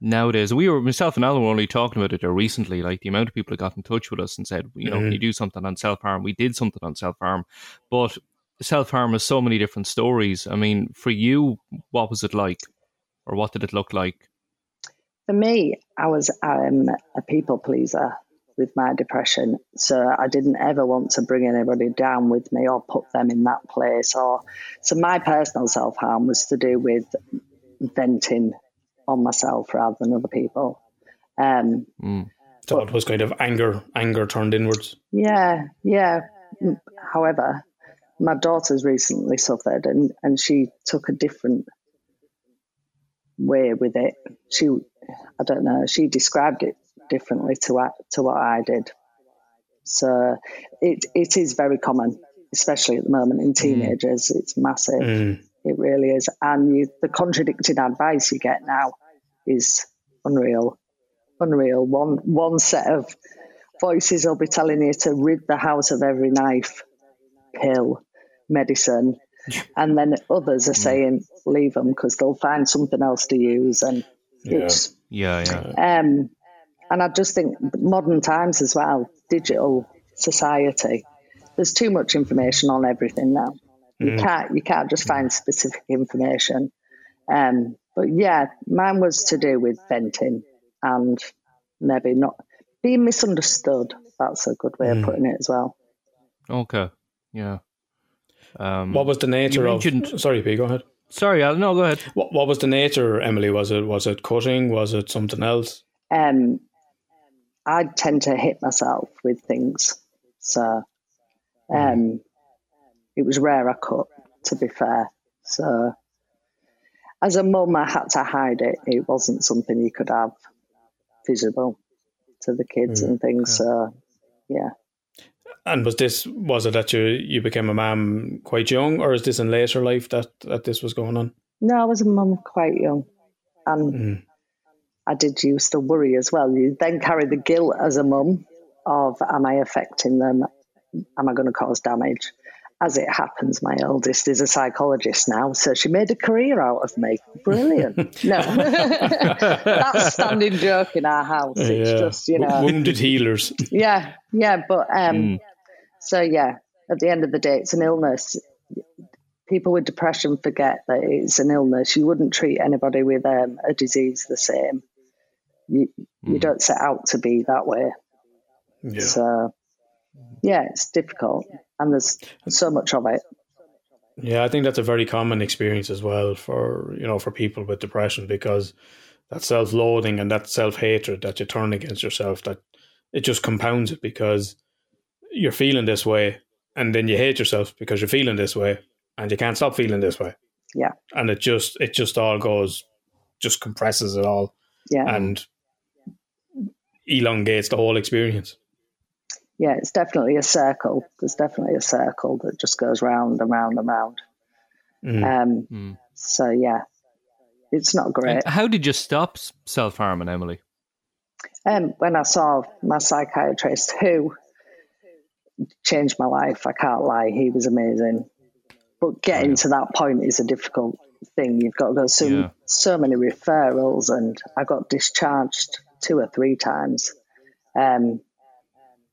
nowadays. We were myself and Alan were only talking about it there recently. Like the amount of people that got in touch with us and said, you know, can you do something on self harm? We did something on self harm, but self harm has so many different stories. I mean, for you, what was it like, or what did it look like? For me, I was um, a people pleaser with my depression. So I didn't ever want to bring anybody down with me or put them in that place. Or so my personal self harm was to do with venting on myself rather than other people. Um, So it was kind of anger, anger turned inwards. yeah, yeah. However, my daughter's recently suffered and, and she took a different way with it. She, I don't know, she described it differently to what, to what I did. So it it is very common, especially at the moment in teenagers. It's massive. Mm. It really is. And you, the contradicting advice you get now is unreal. Unreal. One one set of voices will be telling you to rid the house of every knife, pill, medicine. [LAUGHS] And then others are saying leave them because they'll find something else to use. And it's Yeah, yeah. um, and I just think modern times as well, digital society. There's too much information on everything now. You can't you can't just find specific information. Um, but yeah, mine was to do with venting and maybe not being misunderstood. That's a good way of putting it as well. Okay. Yeah. Um, What was the nature of? mentioned- Sorry, P. Go ahead. sorry, Al. No, go ahead. What What was the nature, Emily? Was it Was it cutting? Was it something else? Um, I tend to hit myself with things, so um, it was rare I cut. To be fair, so as a mum, I had to hide it. It wasn't something you could have visible to the kids and things. So yeah, And was this was it that you you became a mum quite young, or is this in later life that that this was going on? no, I was a mum quite young, and Mm. I did used to worry as well. You then carry the guilt as a mum of, am I affecting them? Am I going to cause damage? As it happens, my eldest is a psychologist now, so she made a career out of me. Brilliant. no, [LAUGHS] that's standing joke in our house. It's just, you know, wounded healers. yeah, yeah. But um, so yeah, at the end of the day, it's an illness. People with depression forget that it's an illness. You wouldn't treat anybody with um, a disease the same. You you don't set out to be that way. Yeah. So yeah, it's difficult, and there's so much of it. Yeah, I think that's a very common experience as well for you know for people with depression because that self-loathing and that self-hatred that you turn against yourself that it just compounds it because you're feeling this way and then you hate yourself because you're feeling this way and you can't stop feeling this way Yeah, and it just it just all goes just compresses it all yeah, and elongates the whole experience. Yeah. It's definitely a circle. There's definitely a circle that just goes round and round and round. Mm. Um, Mm. so yeah, it's not great. And how did you stop self harming, Emily? Um, when I saw my psychiatrist, who changed my life, I can't lie, he was amazing. But getting to that point is a difficult thing. You've got to go so Yeah. so many referrals, and I got discharged two or three times. Um,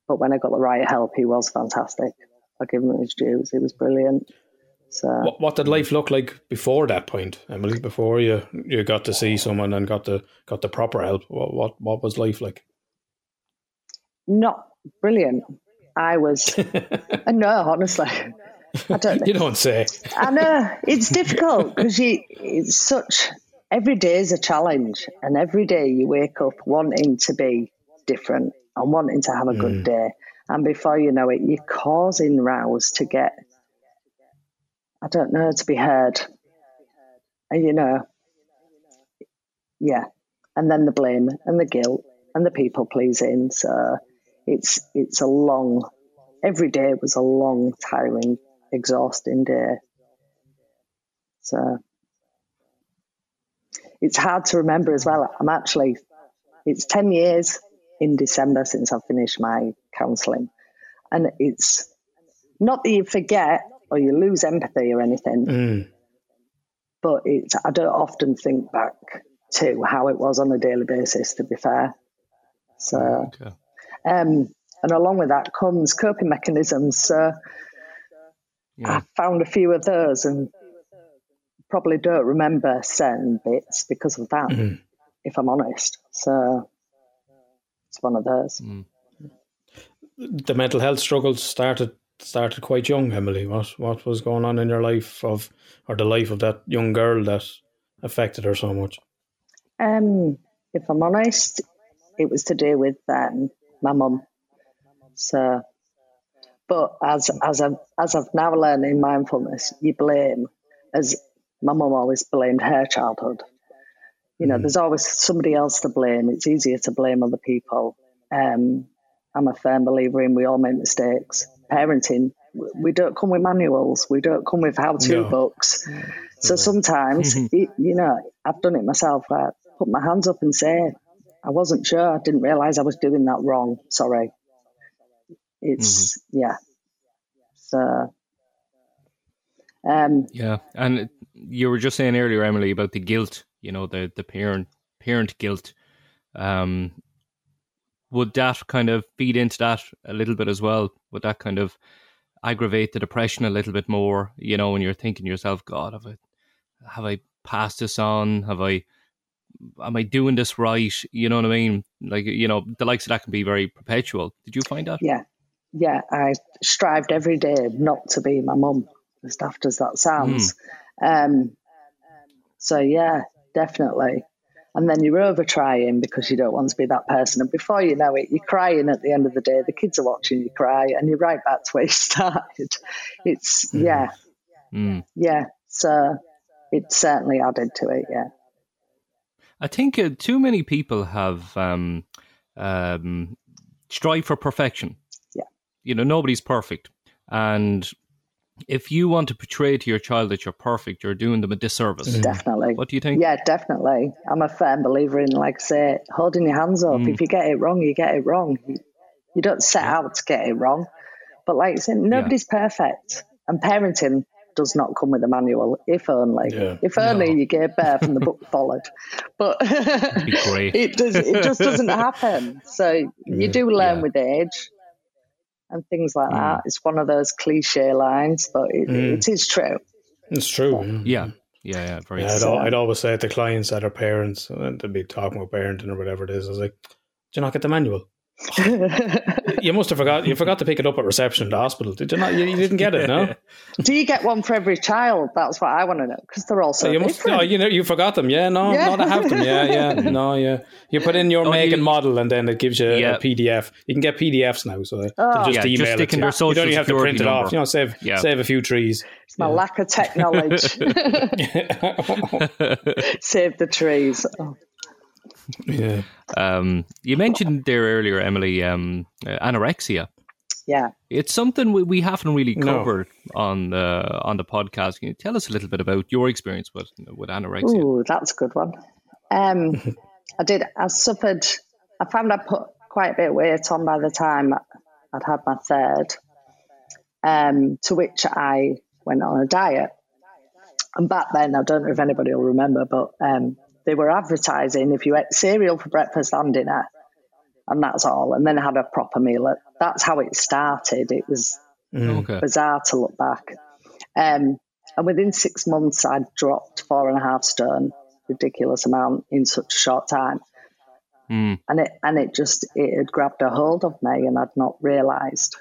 but when I got the right help, he was fantastic. I give him his dues. He was brilliant. So What, what did life look like before that point, Emily? Before you you got to see someone and got the got the proper help, what what, what was life like? not brilliant. I was [LAUGHS] no, honestly, I don't. You don't say. I know it's difficult because you it's such every day is a challenge, and every day you wake up wanting to be different and wanting to have a good mm. day, and before you know it, you're causing rows to get I don't know to be heard, and you know, yeah, and then the blame and the guilt and the people pleasing. So it's it's a long. Every day was a long, tiring, exhausting day. So it's hard to remember as well. I'm actually, it's 10 years in December since I've finished my counselling. And it's not that you forget or you lose empathy or anything, Mm. but it's, I don't often think back to how it was on a daily basis, to be fair. So, Okay. um, and along with that comes coping mechanisms. So Yeah. I found a few of those and probably don't remember certain bits because of that, Mhm. if I'm honest. So it's one of those. The mental health struggles started started quite young, Emily. What what was going on in your life of or the life of that young girl that affected her so much? Um, if I'm honest, it was to do with um, my mum. So, but as as I've as I've now learned in mindfulness, you blame as my mum always blamed her childhood. You know, there's always somebody else to blame. It's easier to blame other people. Um, I'm a firm believer in we all make mistakes. Parenting, we don't come with manuals. We don't come with how-to No. books. So sometimes, it, you know, I've done it myself. I put my hands up and say, I wasn't sure. I didn't realize I was doing that wrong. Sorry. It's, yeah. So, um, Yeah, and you were just saying earlier, Emily, about the guilt. You know, the the parent parent guilt. Um, would that kind of feed into that a little bit as well? Would that kind of aggravate the depression a little bit more? You know, when you're thinking to yourself, God, have I have I passed this on? Have I am I doing this right? You know what I mean? Like you know, the likes of that can be very perpetual. Did you find that? yeah, yeah, I strived every day not to be my mum, as daft as that sounds. Um, so yeah, definitely. And then you're over trying because you don't want to be that person. And before you know it, you're crying at the end of the day. The kids are watching you cry, and you're right back to where you [LAUGHS] started. It's yeah, Mm. yeah. So it certainly added to it. Yeah. I think uh, too many people have um, um, strive for perfection. Yeah. You know, nobody's perfect. And if you want to portray to your child that you're perfect, you're doing them a disservice. Definitely. What do you think? Yeah, definitely. I'm a firm believer in, like I say, holding your hands up. Mm. If you get it wrong, you get it wrong. You, don't set out to get it wrong. But like I said, nobody's perfect. And parenting does not come with a manual, if only. Yeah. If only No. you gave birth and the book [LAUGHS] followed. But [LAUGHS] it does it just doesn't happen. So you [LAUGHS] do learn Yeah. with age and things like Mm. that. It's one of those cliche lines, but it, Mm. it is true. It's true. Yeah. Yeah, yeah, very Yeah, I'd, true. al- I'd always say to clients that are parents, and they'd be talking about parenting or whatever it is, I was like, "Did you not get the manual? [LAUGHS] you must have forgot. You forgot to pick it up at reception at the hospital. Did you not? You, you didn't get it, no? [LAUGHS] Do you get one for every child? That's what I want to know because they're all so you must. different. No, you know, you forgot them. Yeah, no, Yeah. no, they have them. Yeah, yeah, [LAUGHS] no, yeah. You put in your Oh, make you- and model, and then it gives you Yeah. a PDF. You can get PDFs now, so Oh. just Yeah, email just it. stick to in you. their you don't even have to security print it off. You know, save Yeah. save a few trees. It's my lack of tech knowledge. Save the trees. Oh, Yeah, um, you mentioned there earlier, Emily, um, uh, anorexia. yeah. It's something we, we haven't really No. covered on the on the podcast. Can you tell us a little bit about your experience with with anorexia? Ooh, that's a good one. Um, [LAUGHS] I did. I suffered. I found I put quite a bit of weight on by the time I'd had my third. Um, to which I went on a diet. And back then, I don't know if anybody will remember, but um, they were advertising if you ate cereal for breakfast and dinner, and that's all, and then had a proper meal. That's how it started. It was Mm. Okay. bizarre to look back. Um, and within six months, I'd dropped four and a half stone, ridiculous amount in such a short time. Mm. And it and it just it had grabbed a hold of me, and I'd not realised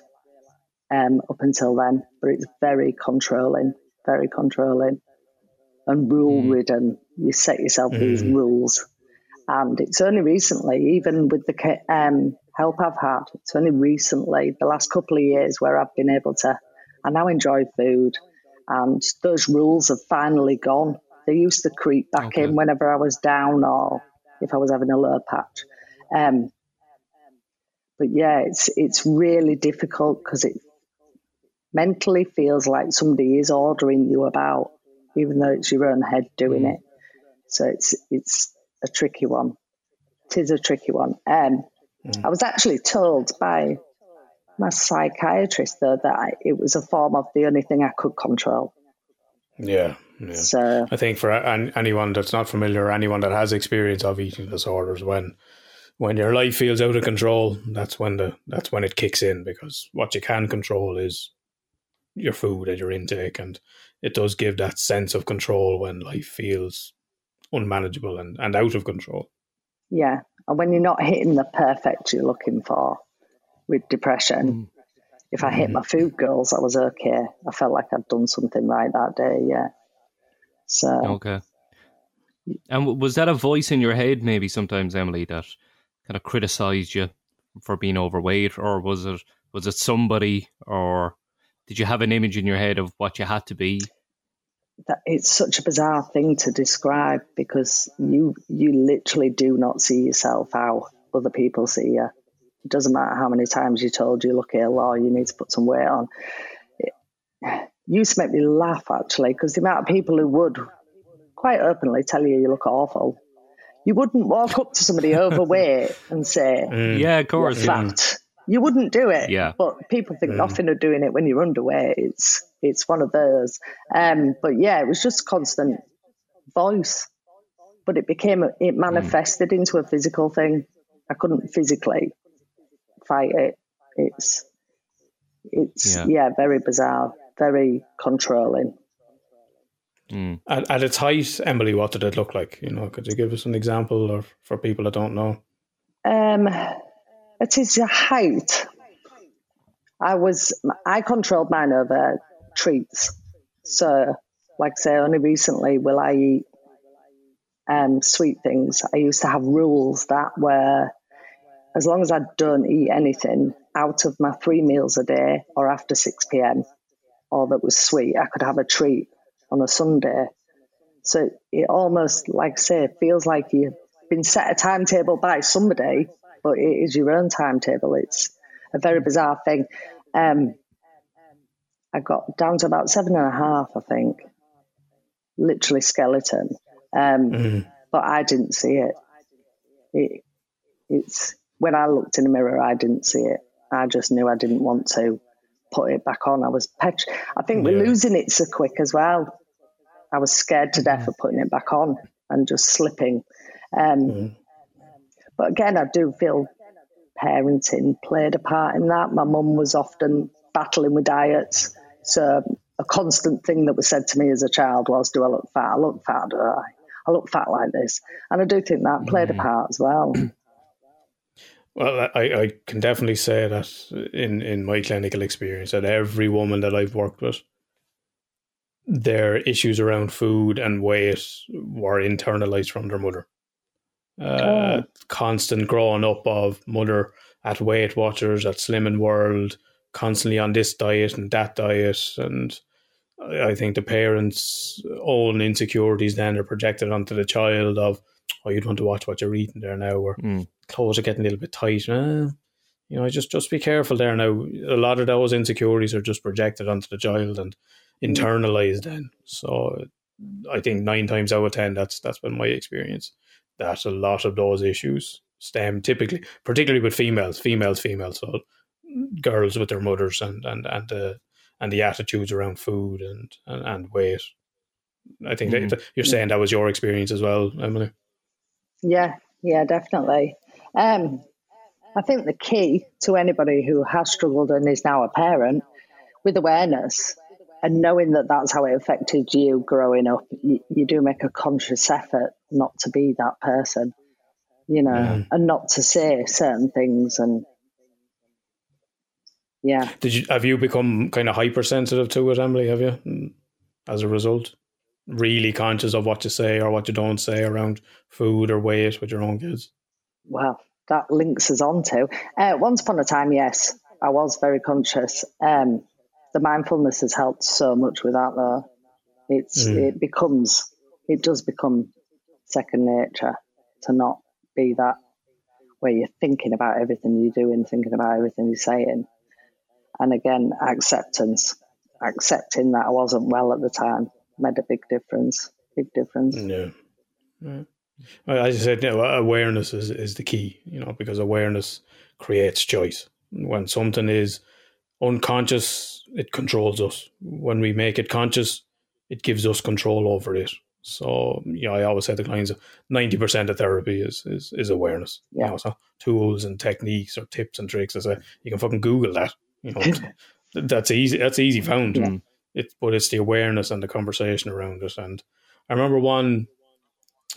um, up until then. But it's very controlling, very controlling, and rule ridden. You set yourself these rules, and it's only recently, even with the um, help I've had, it's only recently, the last couple of years, where I've been able to. I now enjoy food, and those rules have finally gone. They used to creep back Okay. in whenever I was down or if I was having a low patch. Um, but yeah, it's it's really difficult because it mentally feels like somebody is ordering you about, even though it's your own head doing it. So it's it's a tricky one. It is a tricky one. Um, I was actually told by my psychiatrist though that I, it was a form of the only thing I could control. yeah, yeah. So I think for an- anyone that's not familiar or anyone that has experience of eating disorders, when when your life feels out of control, that's when the that's when it kicks in because what you can control is your food and your intake, and it does give that sense of control when life feels unmanageable and, and out of control. yeah, and when you're not hitting the perfect you're looking for with depression, mm. if I hit mm. my food goals, I was okay. I felt like I'd done something right that day. Yeah. So Okay. And was that a voice in your head, maybe sometimes, Emily, that kind of criticised you for being overweight, or was it was it somebody, or did you have an image in your head of what you had to be? that it's such a bizarre thing to describe because you you literally do not see yourself how other people see you. It doesn't matter how many times you told you look ill or you need to put some weight on. It used to make me laugh actually because the amount of people who would quite openly tell you you look awful. You wouldn't walk up to somebody [LAUGHS] overweight and say, mm. Yeah, of course. "You're fat." You wouldn't do it. Yeah. But people think nothing of doing it when you're underweight. It's it's one of those. Um, but yeah, it was just constant voice. But it became it manifested into a physical thing. I couldn't physically fight it. It's it's Yeah. yeah, very bizarre, very controlling. At, at its height, Emily, what did it look like? You know, could you give us an example, or for people that don't know? Um, at its height, I was I controlled mine over treats. So, like I say, only recently will I eat um, sweet things. I used to have rules that were as long as I don't eat anything out of my three meals a day or after six pm, or that was sweet, I could have a treat on a Sunday. So it almost, like I say, feels like you've been set a timetable by somebody, but it is your own timetable. It's a very bizarre thing. Um, I got down to about seven and a half, I think, literally skeleton. Um, But I didn't see it. it. It's when I looked in the mirror, I didn't see it. I just knew I didn't want to put it back on. I was pet. I think we're losing it so quick as well. I was scared to death of putting it back on and just slipping. Um, But again, I do feel parenting played a part in that. My mum was often battling with diets. So a constant thing that was said to me as a child was, do I look fat? I look fat, do I? I look fat like this. And I do think that played a mm. part as well. [CLEARS THROAT] Well, I, I can definitely say that in, in my clinical experience, that every woman that I've worked with, their issues around food and weight were internalized from their mother. Uh, Constant growing up of mother at Weight Watchers, at Slimming World, constantly on this diet and that diet. And I think the parents' own insecurities then are projected onto the child of, oh, you'd want to watch what you're eating there now, or clothes are getting a little bit tight. Uh, you know, just just be careful there now. A lot of those insecurities are just projected onto the child and internalized then. So I think nine times out of ten, that's that's been my experience. That a lot of those issues stem typically, particularly with females, females, females. So girls with their mothers and and and the and the attitudes around food and and, and weight. I think that you're saying that was your experience as well, Emily. Yeah, yeah, definitely. Um, I think the key to anybody who has struggled and is now a parent with awareness and knowing that that's how it affected you growing up, you, you do make a conscious effort not to be that person, you know, and not to say certain things. And yeah, Did you have you become kind of hypersensitive to it, Emily? Have you, Mm, as a result, really conscious of what you say or what you don't say around food or weight with your own kids? well, that links us on to. Uh, once upon a time, yes, I was very conscious. Um, the mindfulness has helped so much with that, though. It's mm. it becomes it does become second nature to not be that where you're thinking about everything you're doing, thinking about everything you're saying, and again, acceptance, accepting that I wasn't well at the time made a big difference. Big difference. Yeah. Mm. yeah. As you said, you know, awareness is, is the key, you know, because awareness creates choice. When something is unconscious, it controls us. When we make it conscious, it gives us control over it. So, yeah, I always say to clients, ninety percent of therapy is is, is awareness. Yeah. You know, so tools and techniques or tips and tricks. I say you can fucking Google that. You know, [LAUGHS] that's easy. That's easy found. Yeah. It, but it's the awareness and the conversation around it. And I remember one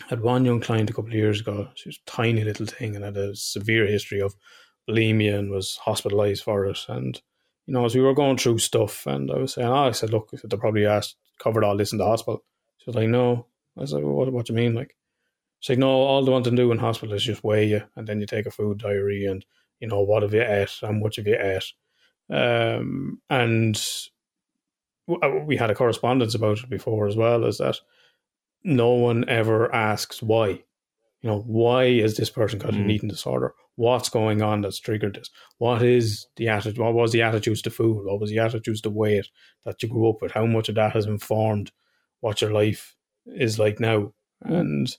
had one young client a couple of years ago. She was a tiny little thing and had a severe history of bulimia and was hospitalized for it. And you know, as we were going through stuff, and I was saying, oh, I said, look, they probably asked covered all this in the hospital. She was like, no. I said, well, what, what do you mean? Like, she's like, no, all they want to do in hospital is just weigh you, and then you take a food diary, and you know, what have you ate, how much have you ate, um, and we had a correspondence about it before as well. Is that no one ever asks why? You know, why is this person got an Mm. eating disorder? What's going on that's triggered this? What is the attitude? What was the attitudes to food? What was the attitudes to weight that you grew up with? How much of that has informed what your life is like now? And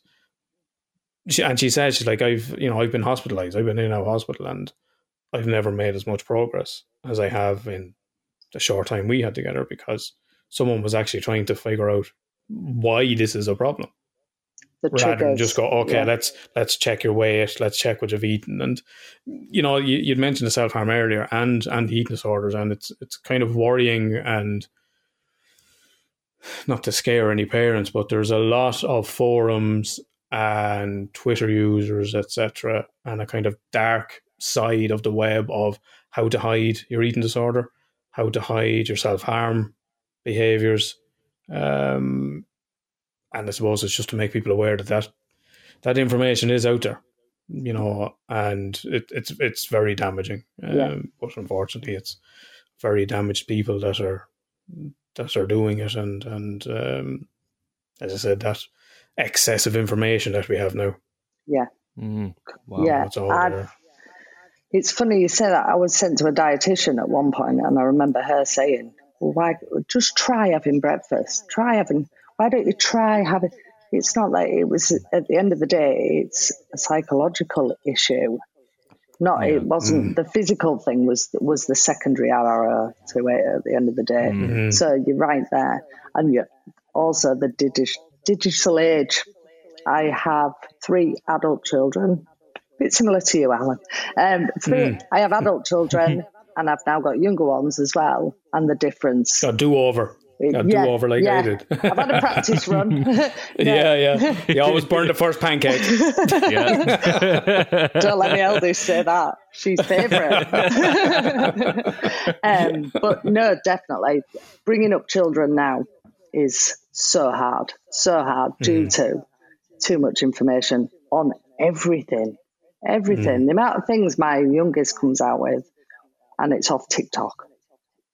she, and she said she's like I've you know I've been hospitalized. I've been in of hospital, and I've never made as much progress as I have in the short time we had together because someone was actually trying to figure out why this is a problem The rather than just go okay Yeah. let's let's check your weight let's check what you've eaten. And you know you, you'd mentioned the self-harm earlier and and the eating disorders and it's it's kind of worrying and not to scare any parents but there's a lot of forums and twitter users etc and a kind of dark side of the web of how to hide your eating disorder how to hide your self-harm behaviors. Um, and I suppose it's just to make people aware that that, that information is out there, you know, and it, it's it's very damaging. Um, Yeah. But unfortunately, it's very damaged people that are that are doing it, and and um, as I said, that excessive information that we have now. Mm. Wow. Yeah. it's all I'd- It's funny you say that. I was sent to a dietitian at one point, and I remember her saying, "Well, why just try having breakfast? Try having. Why don't you try having?" It's not like it was. At the end of the day, it's a psychological issue. Not Yeah. it wasn't the physical thing was was the secondary arrow to it at the end of the day. Mhm. So you're right there, and you also the digi- digital age. I have three adult children, bit similar to you, Alan. Um, three. I have adult children, [LAUGHS] and I've now got younger ones as well. And the difference, Got do over. Got do Yeah, over like yeah. I did. I've had a practice run. [LAUGHS] yeah, yeah. You [LAUGHS] always burn the first pancake. [LAUGHS] Yeah. Don't let my eldest say that. She's favourite. um, but no, definitely. Bringing up children now is so hard, so hard due to too much information on everything. Everything. The amount of things my youngest comes out with, and it's off TikTok.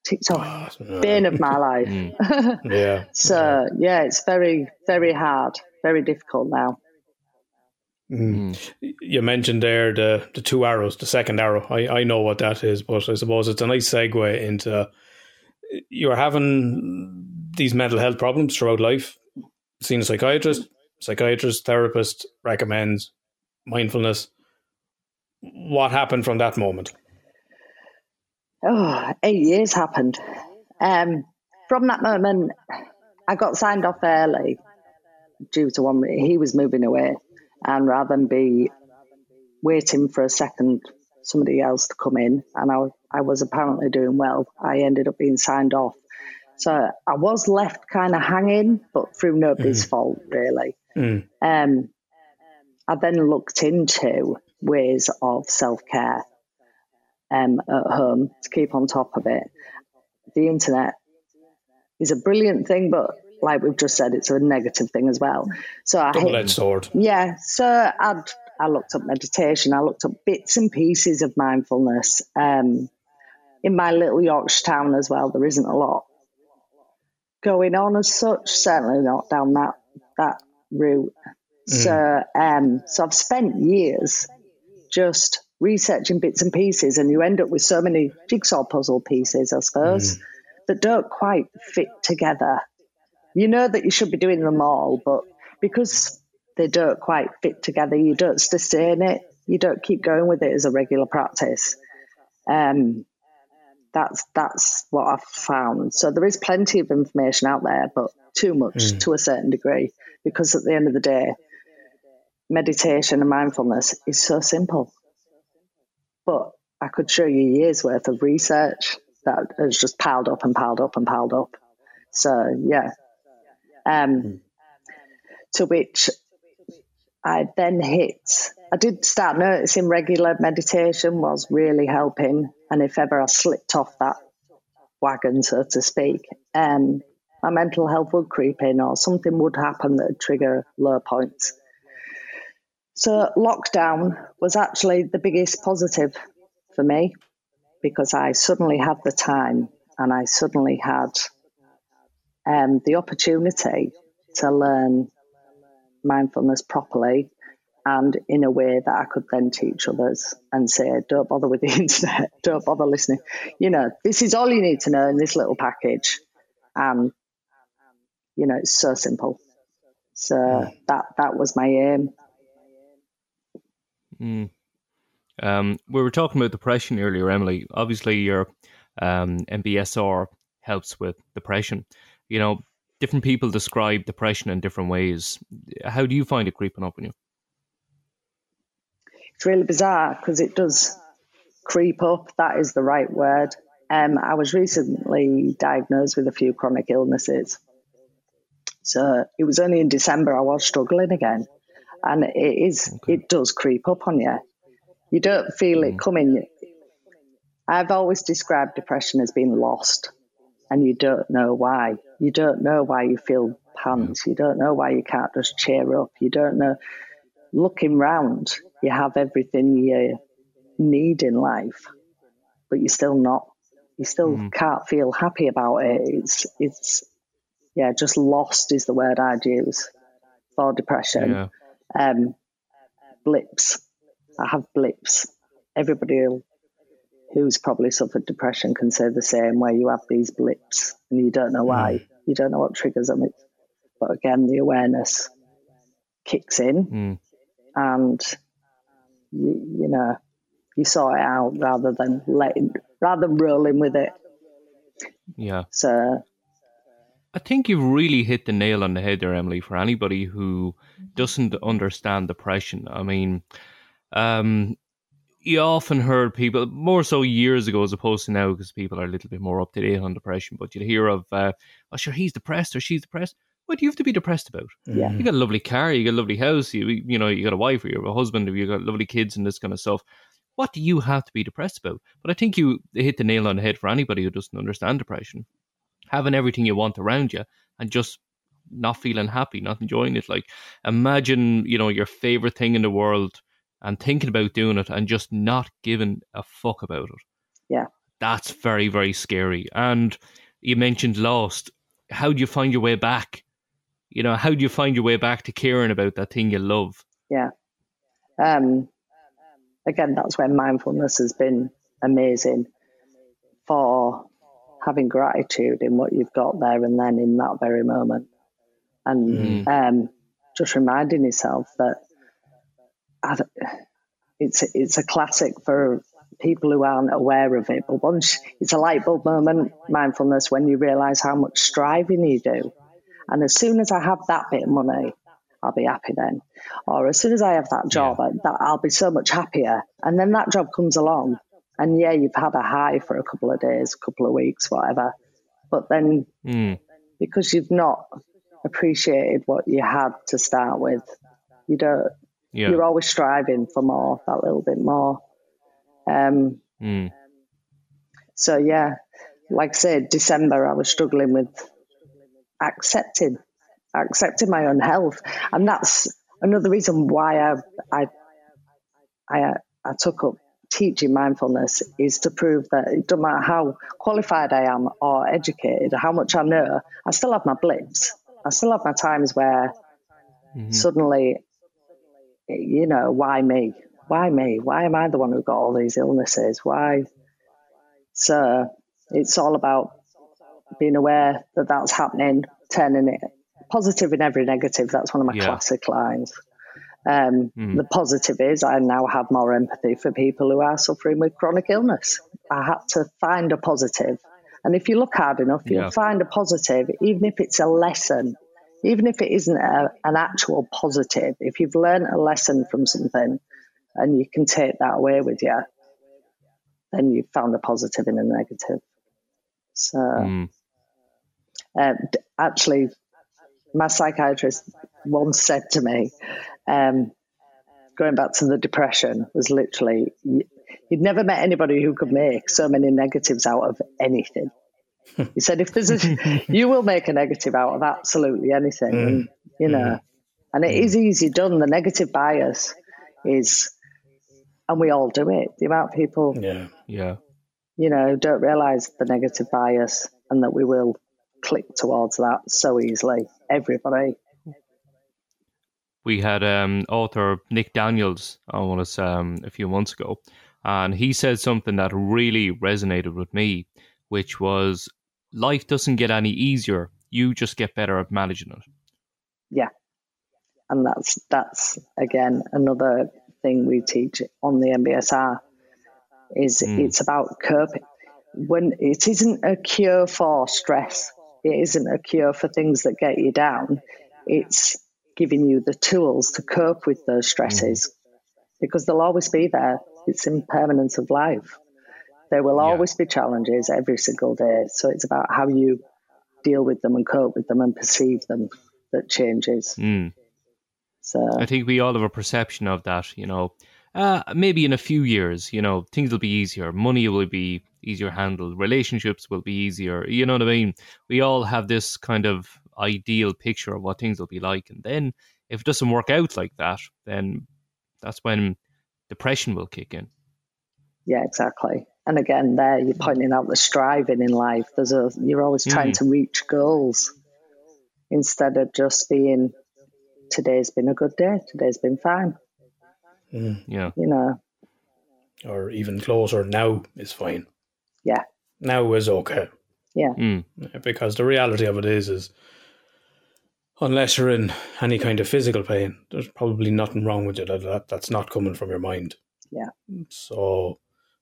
TikTok, bane of my life. Mm. [LAUGHS] yeah. So, yeah, it's very, very hard, very difficult now. Mm. You mentioned there the the two arrows, the second arrow. I, I know what that is, but I suppose it's a nice segue into you're having these mental health problems throughout life. Seeing a psychiatrist, psychiatrist, therapist recommends mindfulness. What happened from that moment? Oh, eight years happened. Um, from that moment, I got signed off early due to one. He was moving away, and rather than be waiting for a second somebody else to come in, and I, I was apparently doing well, I ended up being signed off. So I was left kind of hanging, but through nobody's fault, really. Mm. Um, I then looked into ways of self care um, at home to keep on top of it. The internet is a brilliant thing, but like we've just said, it's a negative thing as well. So I Double edged sword. yeah, so I'd, I looked up meditation. I looked up bits and pieces of mindfulness. Um, in my little Yorkshire town as well, there isn't a lot going on as such. Certainly not down that that route. So, um, so I've spent years just researching bits and pieces, and you end up with so many jigsaw puzzle pieces, I suppose, that don't quite fit together. You know that you should be doing them all, but because they don't quite fit together, you don't sustain it. You don't keep going with it as a regular practice. Um, that's that's what I've found. So there is plenty of information out there, but too much to a certain degree, because at the end of the day, meditation and mindfulness is so simple. But I could show you years worth of research that has just piled up and piled up and piled up. So yeah. Um, to which I then hit. I did start noticing regular meditation was really helping, and if ever I slipped off that wagon, so to speak, um, my mental health would creep in, or something would happen that would trigger low points. So lockdown was actually the biggest positive for me because I suddenly had the time and I suddenly had um, the opportunity to learn mindfulness properly and in a way that I could then teach others and say, don't bother with the [LAUGHS] internet, don't bother listening. You know, this is all you need to know in this little package. And, you know, it's so simple. So that that was my aim. Mm. Um, we were talking about depression earlier, Emily. Obviously, your um, MBSR helps with depression. You know, different people describe depression in different ways. How do you find it creeping up on you? It's really bizarre because it does creep up. That is the right word. Um, I was recently diagnosed with a few chronic illnesses. So it was only in December I was struggling again. And it is, it does creep up on you. You don't feel it mm. coming. I've always described depression as being lost, and you don't know why. You don't know why you feel pants. You don't know why you can't just cheer up. You don't know. Looking round, you have everything you need in life, but you're still not. You still mm. can't feel happy about it. It's it's yeah, just lost is the word I'd use for depression. Yeah. Um, blips. I have blips. Everybody who's probably suffered depression can say the same, where you have these blips and you don't know why. You don't know what triggers them. But again, the awareness kicks in Mm. and you, you know you sort it out rather than letting rather than rolling with it. Yeah. So I think you've really hit the nail on the head there, Emily, for anybody who doesn't understand depression. I mean, um, you often heard people, more so years ago as opposed to now, because people are a little bit more up to date on depression, but you'd hear of, uh, oh, sure, he's depressed or she's depressed. What do you have to be depressed about? yeah, You got a lovely car, you got a lovely house, you you know, you got a wife or you have a husband, or you got lovely kids and this kind of stuff. What do you have to be depressed about? But I think you hit the nail on the head for anybody who doesn't understand depression. Having everything you want around you and just not feeling happy, not enjoying it. Like imagine, you know, your favorite thing in the world and thinking about doing it and just not giving a fuck about it. Yeah. That's very, very scary. And you mentioned lost. How do you find your way back? You know, how do you find your way back to caring about that thing you love? yeah. Um, again, that's where mindfulness has been amazing for having gratitude in what you've got there and then in that very moment, and um, just reminding yourself that it's it's a classic for people who aren't aware of it. But once it's a light bulb moment, mindfulness, when you realise how much striving you do, and as soon as I have that bit of money, I'll be happy then. Or as soon as I have that job, that I'll be so much happier. And then that job comes along, and yeah, you've had a high for a couple of days, a couple of weeks, whatever. But then Mm. because you've not appreciated what you had to start with, you don't. Yeah. You're always striving for more, that little bit more. Um, Mm. so yeah, like I said, December I was struggling with accepting, accepting my own health, and that's another reason why I I I, I took up teaching mindfulness is to prove that it doesn't matter how qualified I am or educated, or how much I know, I still have my blips. I still have my times where mm-hmm. suddenly, you know, why me? Why me? Why am I the one who got all these illnesses? Why? So it's all about being aware that that's happening, turning it positive in every negative. That's one of my Yeah. classic lines. Um, The positive is I now have more empathy for people who are suffering with chronic illness. I had to find a positive. And if you look hard enough, you'll Yeah. find a positive, even if it's a lesson, even if it isn't a, an actual positive. If you've learned a lesson from something and you can take that away with you, then you've found a positive in a negative. So, Mm. uh, actually, my psychiatrist once said to me, um, going back to the depression, was literally, y- you'd never met anybody who could make so many negatives out of anything. [LAUGHS] he said, if there's a, you will make a negative out of absolutely anything, and, you know, and it is easy done. The negative bias is, and we all do it. The amount of people Yeah. Yeah. you know, don't realize the negative bias and that we will click towards that so easily. Everybody. We had um, author Nick Daniels on us um, a few months ago, and he said something that really resonated with me, which was life doesn't get any easier. You just get better at managing it. Yeah. And that's that's again another thing we teach on the MBSR is Mm. it's about coping. When it isn't a cure for stress, it isn't a cure for things that get you down. It's giving you the tools to cope with those stresses because they'll always be there. It's impermanence of life. There will Yeah. always be challenges every single day. So it's about how you deal with them and cope with them and perceive them that changes. Mm. So I think we all have a perception of that, you know. Uh, maybe in a few years, you know, things will be easier. Money will be easier handled. Relationships will be easier. You know what I mean? We all have this kind of ideal picture of what things will be like. And then if it doesn't work out like that, then that's when depression will kick in. yeah, exactly. And again, there you're pointing out the striving in life. There's a you're always trying to reach goals instead of just being today's been a good day, today's been fine. Yeah. You know, Or even closer, now is fine. yeah, Now is okay. yeah, Mm. Because the reality of it is, is unless you're in any kind of physical pain, there's probably nothing wrong with you that, that that's not coming from your mind. Yeah. So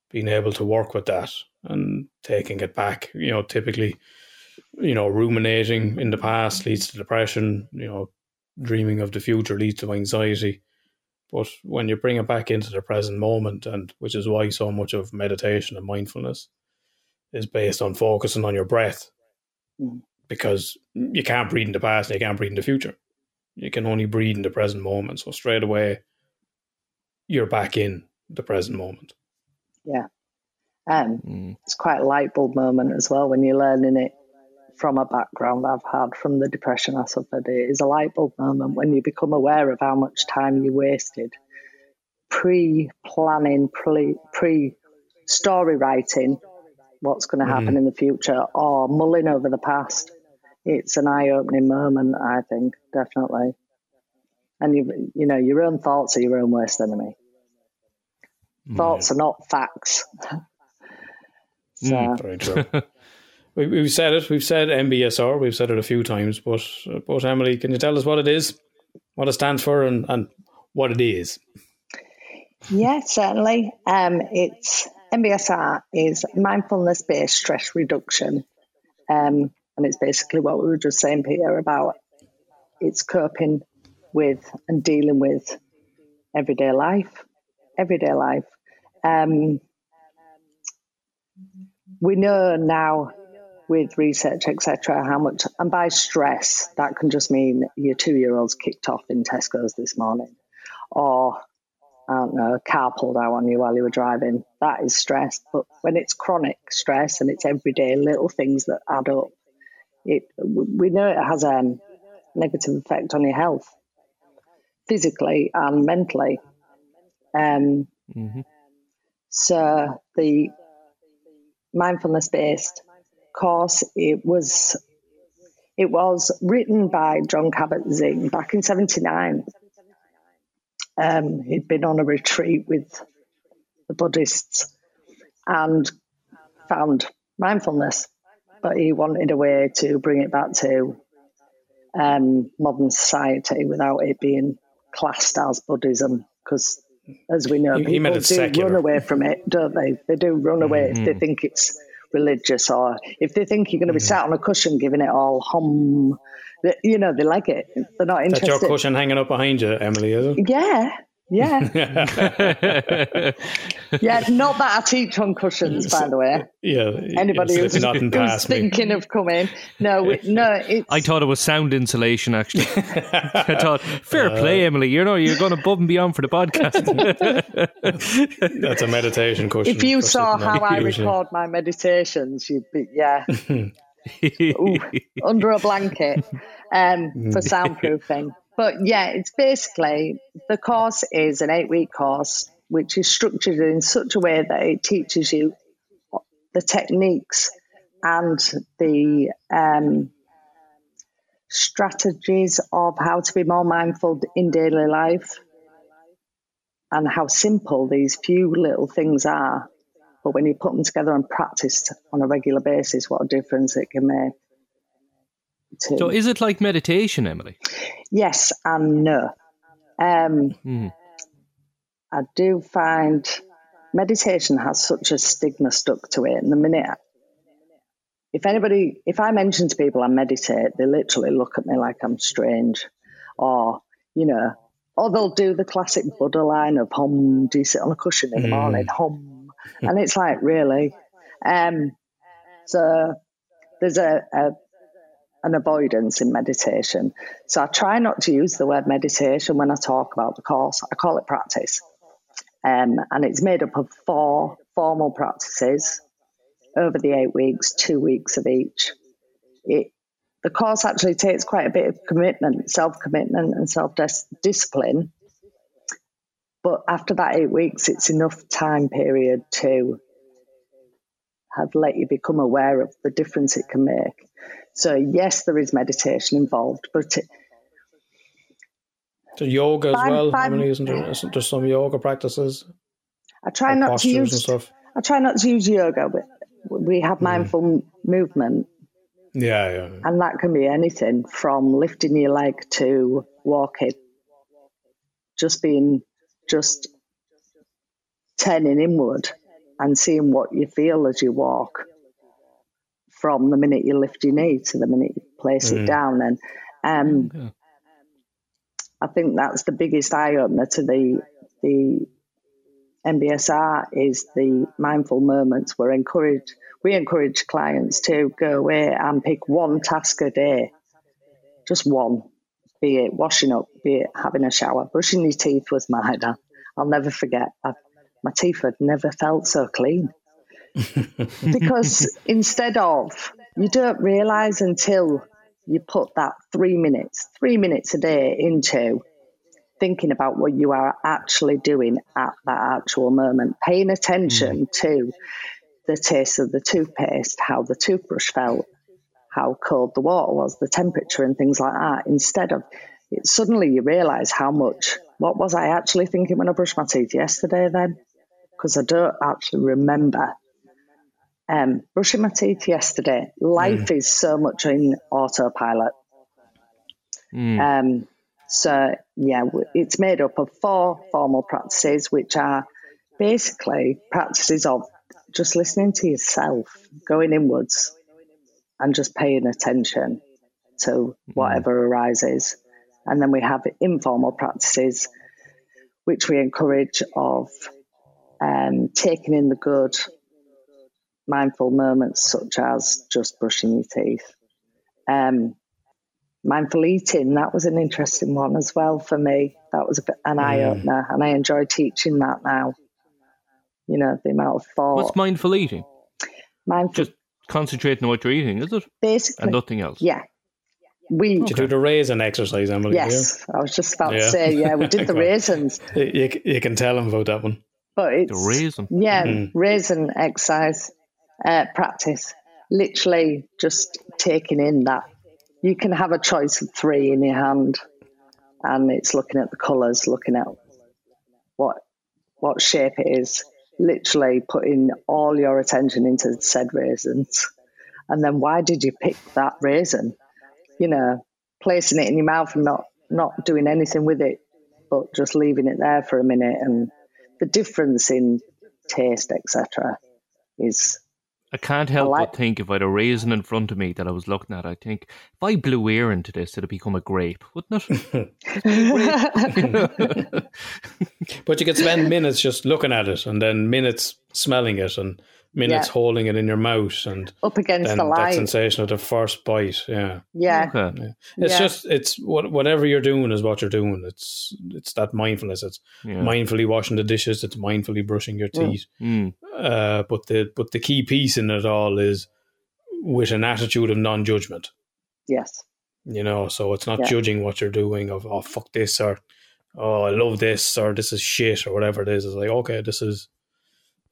being able to work with that and taking it back, you know, typically, you know, ruminating in the past leads to depression, you know, dreaming of the future leads to anxiety. But when you bring it back into the present moment, and which is why so much of meditation and mindfulness is based on focusing on your breath, Mhm. Because you can't breathe in the past and you can't breathe in the future. You can only breathe in the present moment. So straight away, you're back in the present moment. yeah. Um, Mm. it's quite a light bulb moment as well when you're learning it from a background I've had from the depression I suffered. It is a light bulb moment when you become aware of how much time you wasted pre planning, pre story writing what's going to happen in the future or mulling over the past. It's an eye opening moment, I think, definitely. And you, you know, your own thoughts are your own worst enemy. Thoughts are not facts. [LAUGHS] so, Very true. [LAUGHS] we, we've said it. We've said MBSR. We've said it a few times. But, but Emily, can you tell us what it is, what it stands for, and, and what it is? Yeah, certainly. Um, it's MBSR is mindfulness based stress reduction. Um, and it's basically what we were just saying, Peter, about it's coping with and dealing with everyday life. Everyday life. Um, we know now with research, etc., how much, and by stress, that can just mean your two year old's kicked off in Tesco's this morning, or I don't know, a car pulled out on you while you were driving. That is stress. But when it's chronic stress and it's everyday little things that add up, it we know it has a negative effect on your health, physically and mentally. Um, hmm so the mindfulness based course it was it was written by John Kabat-Zinn back in 79 um, he'd been on a retreat with the Buddhists and found mindfulness, but he wanted a way to bring it back to um, modern society without it being classed as Buddhism. Because, as we know, He- he people it do secular. run away from it, don't they? They do run away if they think it's religious or if they think you're going to be sat on a cushion giving it all hum. They, you know, they like it. They're not interested. That's your cushion hanging up behind you, Emily, is it? Yeah, yeah. [LAUGHS] Yeah, not that I teach on cushions, by the way. Yeah. Anybody you're who's, slipping who's past me. thinking of coming, no, we, no, it's I thought it was sound insulation, actually. [LAUGHS] I thought, fair play, Emily. You know, you're going above and beyond for the podcast. [LAUGHS] That's a meditation cushion. if you saw how I usually. record my meditations, you'd be yeah, Ooh, under a blanket um, for soundproofing. But yeah, it's basically the course is an eight week course which is structured in such a way that it teaches you the techniques and the um, strategies of how to be more mindful in daily life and how simple these few little things are. But when you put them together and practice on a regular basis, what a difference it can make. To, So is it like meditation, Emily? yes and no. Um, Hmm. I do find meditation has such a stigma stuck to it. And the minute, if anybody, if I mention to people I meditate, they literally look at me like I'm strange, or you know, or they'll do the classic Buddha line of "Hum." Do you sit on a cushion in the morning? Hum, and it's like really. Um, so there's a, a an avoidance in meditation. So I try not to use the word meditation when I talk about the course. I call it practice. Um, and it's made up of four formal practices over the eight weeks, two weeks of each. It, the course actually takes quite a bit of commitment, self commitment, and self discipline. But after that eight weeks, it's enough time period to have let you become aware of the difference it can make. So, yes, there is meditation involved, but it, So yoga as Five- well. five- Emily, isn't there? Isn't there some yoga practices? I try not to use. I try not to use yoga, but we have hmm. mindful m- movement, Yeah, yeah. and that can be anything from lifting your leg to walking, just being just turning inward and seeing what you feel as you walk from the minute you lift your knee to the minute you place it down. And um. I think that's the biggest eye opener to the the MBSR is the mindful moments. We're encouraged we encourage clients to go away and pick one task a day, just one, be it washing up, be it having a shower, brushing your teeth was mine. I'll never forget. I, my teeth had never felt so clean because instead of you don't realize until you put that three minutes, three minutes a day into thinking about what you are actually doing at that actual moment, paying attention mm. to the taste of the toothpaste, how the toothbrush felt, how cold the water was, the temperature, and things like that. Instead of it, suddenly you realize how much, what was I actually thinking when I brushed my teeth yesterday then? Because I don't actually remember um, brushing my teeth yesterday. Life is so much in autopilot. Mm. Um, so, yeah, it's made up of four formal practices, which are basically practices of just listening to yourself, going inwards, and just paying attention to whatever arises. And then we have informal practices, which we encourage of um, taking in the good, mindful moments, such as just brushing your teeth. Um, mindful eating, that was an interesting one as well for me. That was a bit an eye opener, and I enjoy teaching that now. You know, the amount of thought. What's mindful eating? mindful, Just concentrating on what you're eating, is it? basically, And nothing else. yeah. We, Did you do the raisin exercise, Emily? yes, I was just about to say, yeah, we did [LAUGHS] the raisins, You, you, you can tell them about that one. but it's The raisin. Yeah, Mm. raisin exercise uh, practice. Literally just taking in that you can have a choice of three in your hand, and it's looking at the colours, looking at what what shape it is. Literally putting all your attention into said raisins, and then why did you pick that raisin? You know, placing it in your mouth and not not doing anything with it, but just leaving it there for a minute and the difference in taste, etc., is I can't help like- but think if I had a raisin in front of me that I was looking at, I think if I blew air into this, it'd become a grape, wouldn't it? [LAUGHS] [LAUGHS] But you could spend minutes just looking at it and then minutes smelling it and minutes Yeah. holding it in your mouth and up against then the that sensation of the first bite. Yeah. Yeah, okay. It's Yeah. just it's what whatever you're doing is what you're doing. It's it's that mindfulness. It's Yeah. mindfully washing the dishes. It's mindfully brushing your teeth. Mm. Uh, but the but the key piece in it all is with an attitude of non-judgment. yes, You know, so it's not Yeah. judging what you're doing of oh fuck this or oh I love this or this is shit or whatever it is. It's like okay, this is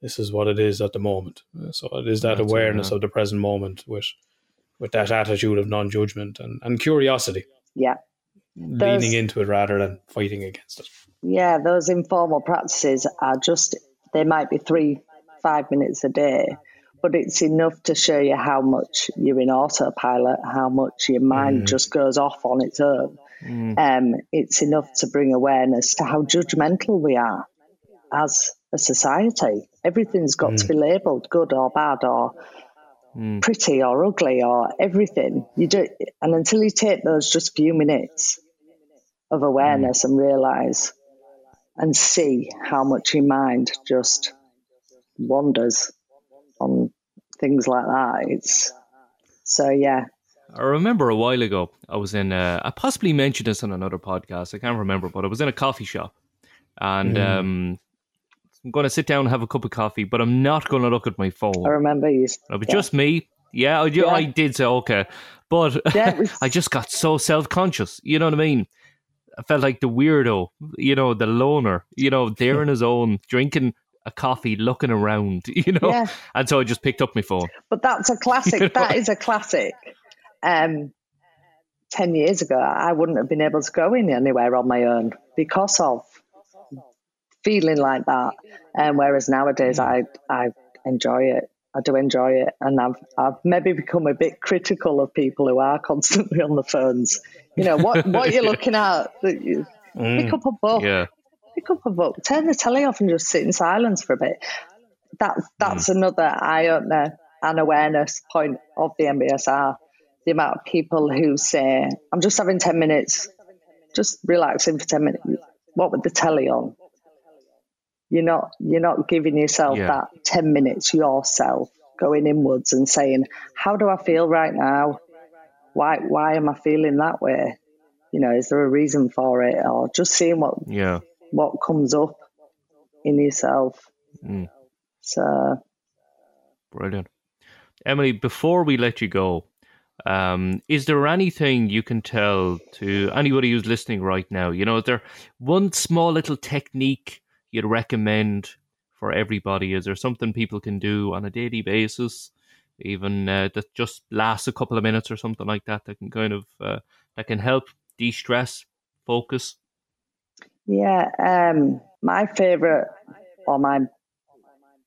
this is what it is at the moment. Uh, So it is that That's it, awareness yeah. of the present moment with with that attitude of non judgment and, and curiosity, Yeah. There's- leaning into it rather than fighting against it. Yeah, those informal practices are just, they might be three, five minutes a day, but it's enough to show you how much you're in autopilot, how much your mind just goes off on its own. Um, it's enough to bring awareness to how judgmental we are as a society. Everything's got to be labelled good or bad or pretty or ugly or everything. You do, and until you take those just few minutes of awareness and realize and see how much your mind just wanders on things like that. It's so yeah, I remember a while ago, I was in, uh, I possibly mentioned this on another podcast. I can't remember, but I was in a coffee shop and um, I'm going to sit down and have a cup of coffee, but I'm not going to look at my phone. I remember you. It was just me. Yeah, I, Yeah. I did say okay, but [LAUGHS] Yeah, was- I just got so self conscious. You know what I mean? I felt like the weirdo. You know, the loner. You know, there in [LAUGHS] his own, drinking a coffee, looking around. [LAUGHS] You know, Yeah. and so I just picked up my phone. But that's a classic. You know? That is a classic. Um, ten years ago, I wouldn't have been able to go in anywhere on my own because of feeling like that. And um, whereas nowadays, I I enjoy it. I do enjoy it, and I've I've maybe become a bit critical of people who are constantly on the phones. You know what [LAUGHS] what you're looking at. that you- mm. Pick up a book Yeah, pick up a book, turn the telly off, and just sit in silence for a bit. That that's mm. another eye opener and awareness point of the MBSR. The amount of people who say, "I'm just having ten minutes, just relaxing for ten minutes." What with the telly on? You're not you're not giving yourself Yeah. that ten minutes yourself, going inwards and saying, "How do I feel right now? Why why am I feeling that way?" You know, is there a reason for it, or just seeing what yeah. what comes up in yourself. Mm. So Brilliant. Emily, before we let you go, um, is there anything you can tell to anybody who's listening right now? You know, is there one small little technique you'd recommend for everybody? Is there something people can do on a daily basis, even uh, that just lasts a couple of minutes or something like that, that can kind of uh, that can help de-stress, focus? yeah, um, my favorite or my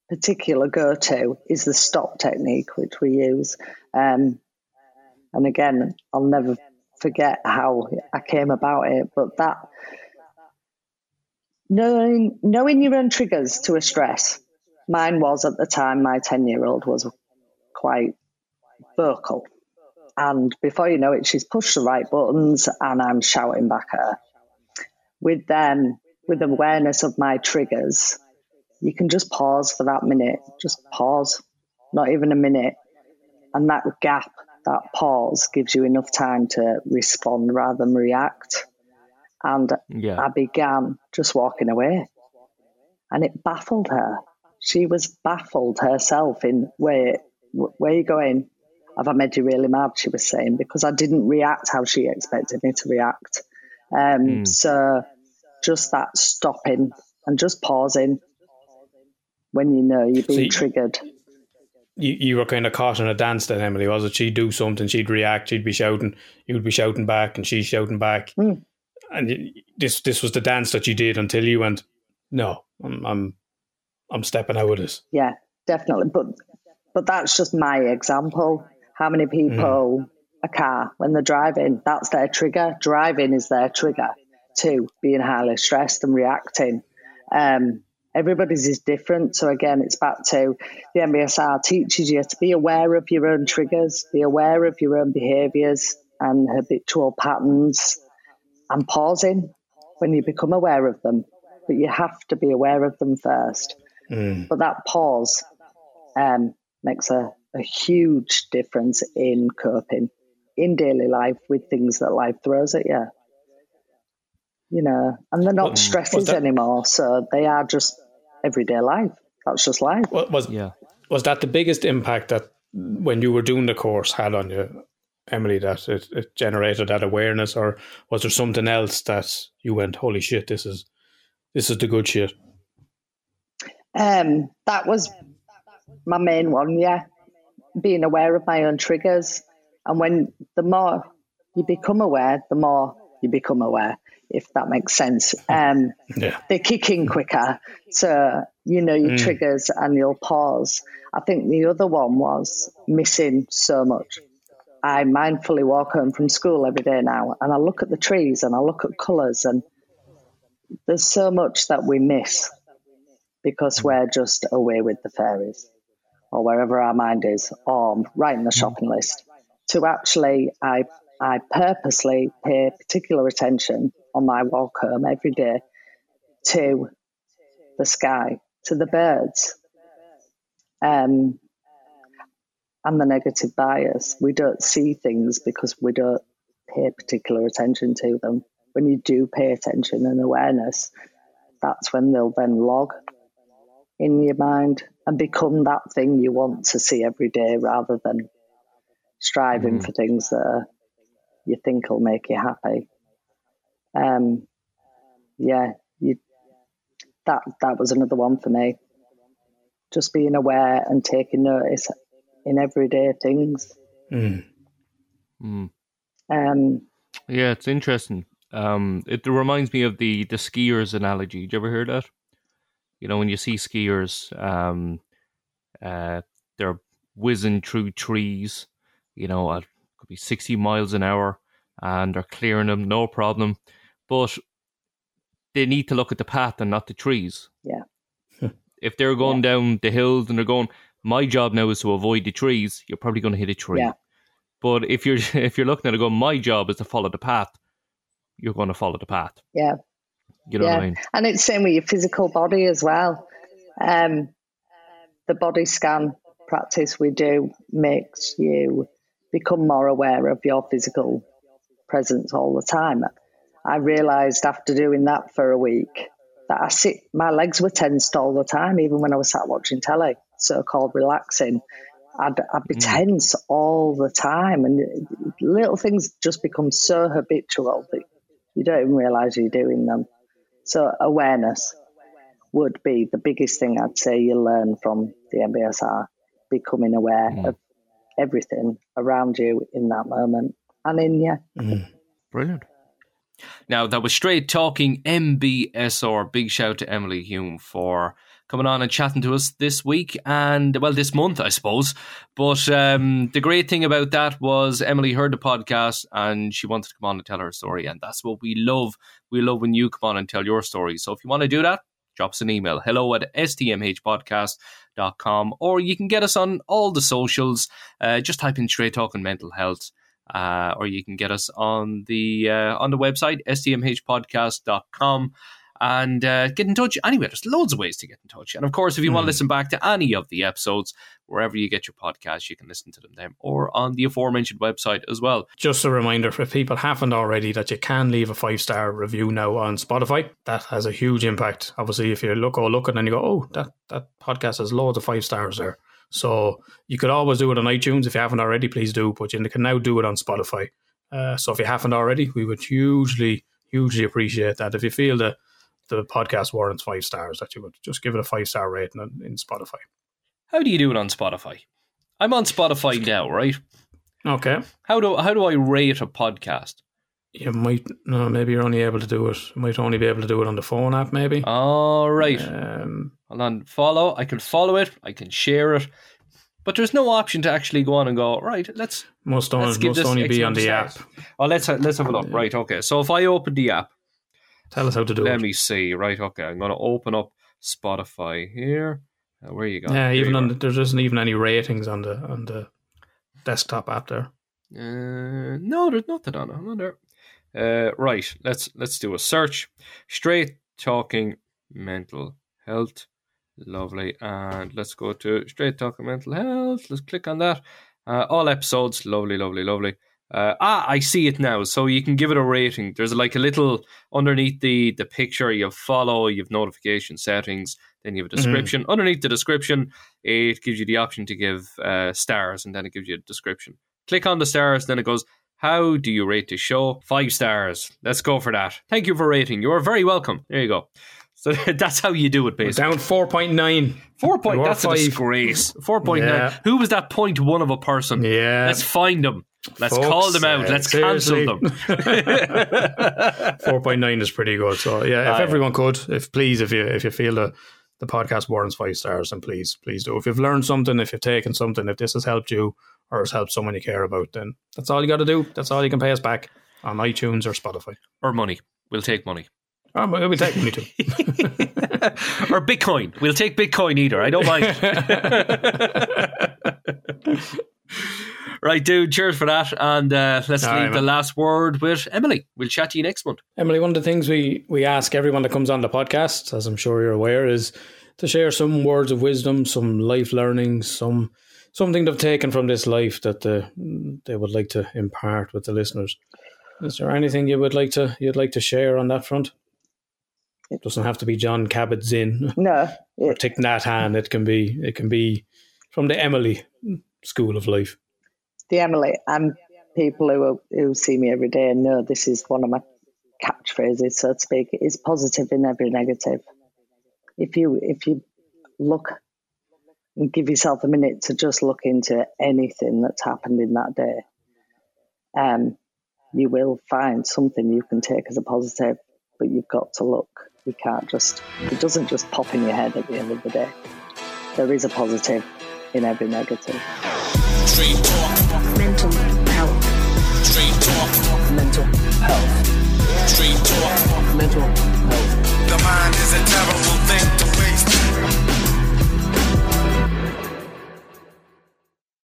particular go-to is the stop technique, which we use. Um, and again, I'll never forget how I came about it, but that knowing knowing your own triggers to a stress. Mine was at the time. My ten-year-old was quite vocal. And before you know it, she's pushed the right buttons and I'm shouting back at her. With them, with awareness of my triggers, you can just pause for that minute. Just pause, not even a minute. And that gap, that pause gives you enough time to respond rather than react. And Yeah. I began just walking away. And it baffled her. She was baffled herself in, where, wh- where are you going? Have I made you really mad? She was saying, because I didn't react how she expected me to react. Um, So just that stopping and just pausing when you know you're being triggered. You, you were kind of caught in a dance then, Emily, was it? She'd do something, she'd react, she'd be shouting, you'd be shouting back, and she's shouting back. Mm. And this this was the dance that you did until you went, no, I'm I'm, I'm stepping out of this. Yeah, definitely. But but that's just my example. How many people a car when they're driving, that's their trigger. Driving is their trigger to being highly stressed and reacting. Um, everybody's is different. So again, it's back to the MBSR teaches you to be aware of your own triggers, be aware of your own behaviours and habitual patterns, and pausing when you become aware of them. But you have to be aware of them first. But that pause um, makes a, a huge difference in coping in daily life with things that life throws at you. You know, and they're not stresses that- anymore, so they are just everyday life. That's just life. What was Yeah. was that the biggest impact that when you were doing the course had on you, Emily? That it, it generated that awareness, or was there something else that you went, "Holy shit, this is this is the good shit"? Um, that was my main one, yeah. Being aware of my own triggers. And when the more you become aware, the more you become aware, if that makes sense. [LAUGHS] Um, Yeah. they kick in quicker. So you know your triggers and you'll pause. I think the other one was missing so much. I mindfully walk home from school every day now and I look at the trees and I look at colours and there's so much that we miss because we're just away with the fairies or wherever our mind is or writing the shopping list. To actually, I, I purposely pay particular attention on my walk home every day to the sky, to the birds, um, and the negative bias. We don't see things because we don't pay particular attention to them. When you do pay attention and awareness, that's when they'll then log in your mind and become that thing you want to see every day rather than striving for things that you think will make you happy. Um, yeah, you, that that was another one for me. Just being aware and taking notice in everyday things. Mm. Mm. Um, Yeah, it's interesting. Um, it reminds me of the the skiers analogy. Did you ever hear that? You know, when you see skiers, um, uh, they're whizzing through trees. You know, at could be sixty miles an hour, and they're clearing them, no problem. But they need to look at the path and not the trees. Yeah. if they're going down the hills and they're going, my job now is to avoid the trees. You're probably going to hit a tree. Yeah. But if you're [LAUGHS] if you're looking at it going, my job is to follow the path, you're going to follow the path. yeah, You know yeah, what I mean? and it's the same with your physical body as well. Um, the body scan practice we do makes you become more aware of your physical presence all the time. I realised after doing that for a week that I sit, my legs were tensed all the time, even when I was sat watching telly, so called relaxing. I'd, I'd be hmm. tense all the time, and little things just become so habitual that you don't even realise you're doing them. So awareness would be the biggest thing I'd say you learn from the MBSR, becoming aware hmm. of everything around you in that moment and in you. Hmm. Brilliant. Now that was straight talking MBSR. Big shout to Emily Hume for coming on and chatting to us this week and well this month I suppose. But um, the great thing about that was Emily heard the podcast and she wanted to come on and tell her story and that's what we love. We love when you come on and tell your story. So if you want to do that, drop us an email hello at stmhpodcast.com or you can get us on all the socials. Uh, just type in straight talking mental health uh, or you can get us on the uh, on the website stmhpodcast.com and uh, get in touch anyway there's loads of ways to get in touch and of course if you want to listen back to any of the episodes wherever you get your podcasts you can listen to them then or on the aforementioned website as well Just a reminder for people haven't already that you can leave a five star review now on Spotify. That has a huge impact. Obviously, if you look or look and you go, oh, that, that podcast has loads of five stars there. So you could always do it on iTunes if you haven't already. Please do, but you can now do it on Spotify. Uh, so if you haven't already, we would hugely, hugely appreciate that. If you feel that the podcast warrants five stars, that you would just give it a five star rating in, in Spotify. how do you do it on spotify i'm on spotify now right Okay. how do how do i rate a podcast You might no, maybe you're only able to do it. You might only be able to do it on the phone app, maybe. all right Um, Hold on, follow. I can follow it. I can share it. But there's no option to actually go on and go right. Let's must let's only, give must this only be on the app. Oh, let's let's have a look. Right, okay. So if I open the app, Tell us how to do let it. Let me see. Right, okay. I'm going to open up Spotify here. Uh, where you go? Yeah, even on the, there isn't even any ratings on the on the desktop app there. Uh, no, there's nothing on it. I'm on there. Uh, right, let's let's do a search. Straight talking mental health. Lovely. And let's go to straight talking mental health. Let's click on that. Uh, all episodes. Lovely, lovely, lovely. Uh, ah, I see it now. So you can give it a rating. There's like a little underneath the the picture. You have follow. You have notification settings. Then you have a description. Underneath the description, it gives you the option to give uh, stars, and then it gives you a description. Click on the stars. Then it goes. How do you rate the show? Five stars. Let's go for that. Thank you for rating. You are very welcome. There you go. [LAUGHS] So that's how you do it, basically. Down four point nine. Four point. Were That's a five. disgrace. Four point nine. Yeah. Who was that point one of a person? Yeah. Let's find them. Let's Fuck's call them out. sake, Let's eh, cancel them. [LAUGHS] [LAUGHS] Four point nine is pretty good. So yeah, if Aye. everyone could, if please, if you if you feel the the podcast warrants five stars, then please, please do. If you've learned something, if you've taken something, if this has helped you or has helped someone you care about, then that's all you got to do. That's all you can pay us back on iTunes or Spotify. or money. We'll take money. Um, oh, but we take money too. [LAUGHS] or Bitcoin. We'll take Bitcoin either. I don't mind. Right, dude. Cheers for that. And uh, let's All leave right, the last word with Emily. We'll chat to you next month. Emily, one of the things we, we ask everyone that comes on the podcast, as I'm sure you're aware, is to share some words of wisdom, some life learnings, some something they've taken from this life that uh, they would like to impart with the listeners. Is there anything you would like to you'd like to share on that front? It doesn't have to be Jon Kabat-Zinn No, or it, Thich Nhat Hanh. It can be it can be from the Emily School of Life. The Emily and people who who see me every day know this is one of my catchphrases, so to speak. Is positive in every negative. If you if you look and give yourself a minute to just look into anything that's happened in that day, um, you will find something you can take as a positive. But you've got to look. You can't just. It doesn't just pop in your head at the end of the day. There is a positive in every negative. Talk. Mental health. Talk. Mental health. Talk. Mental health. The mind is a terrible thing.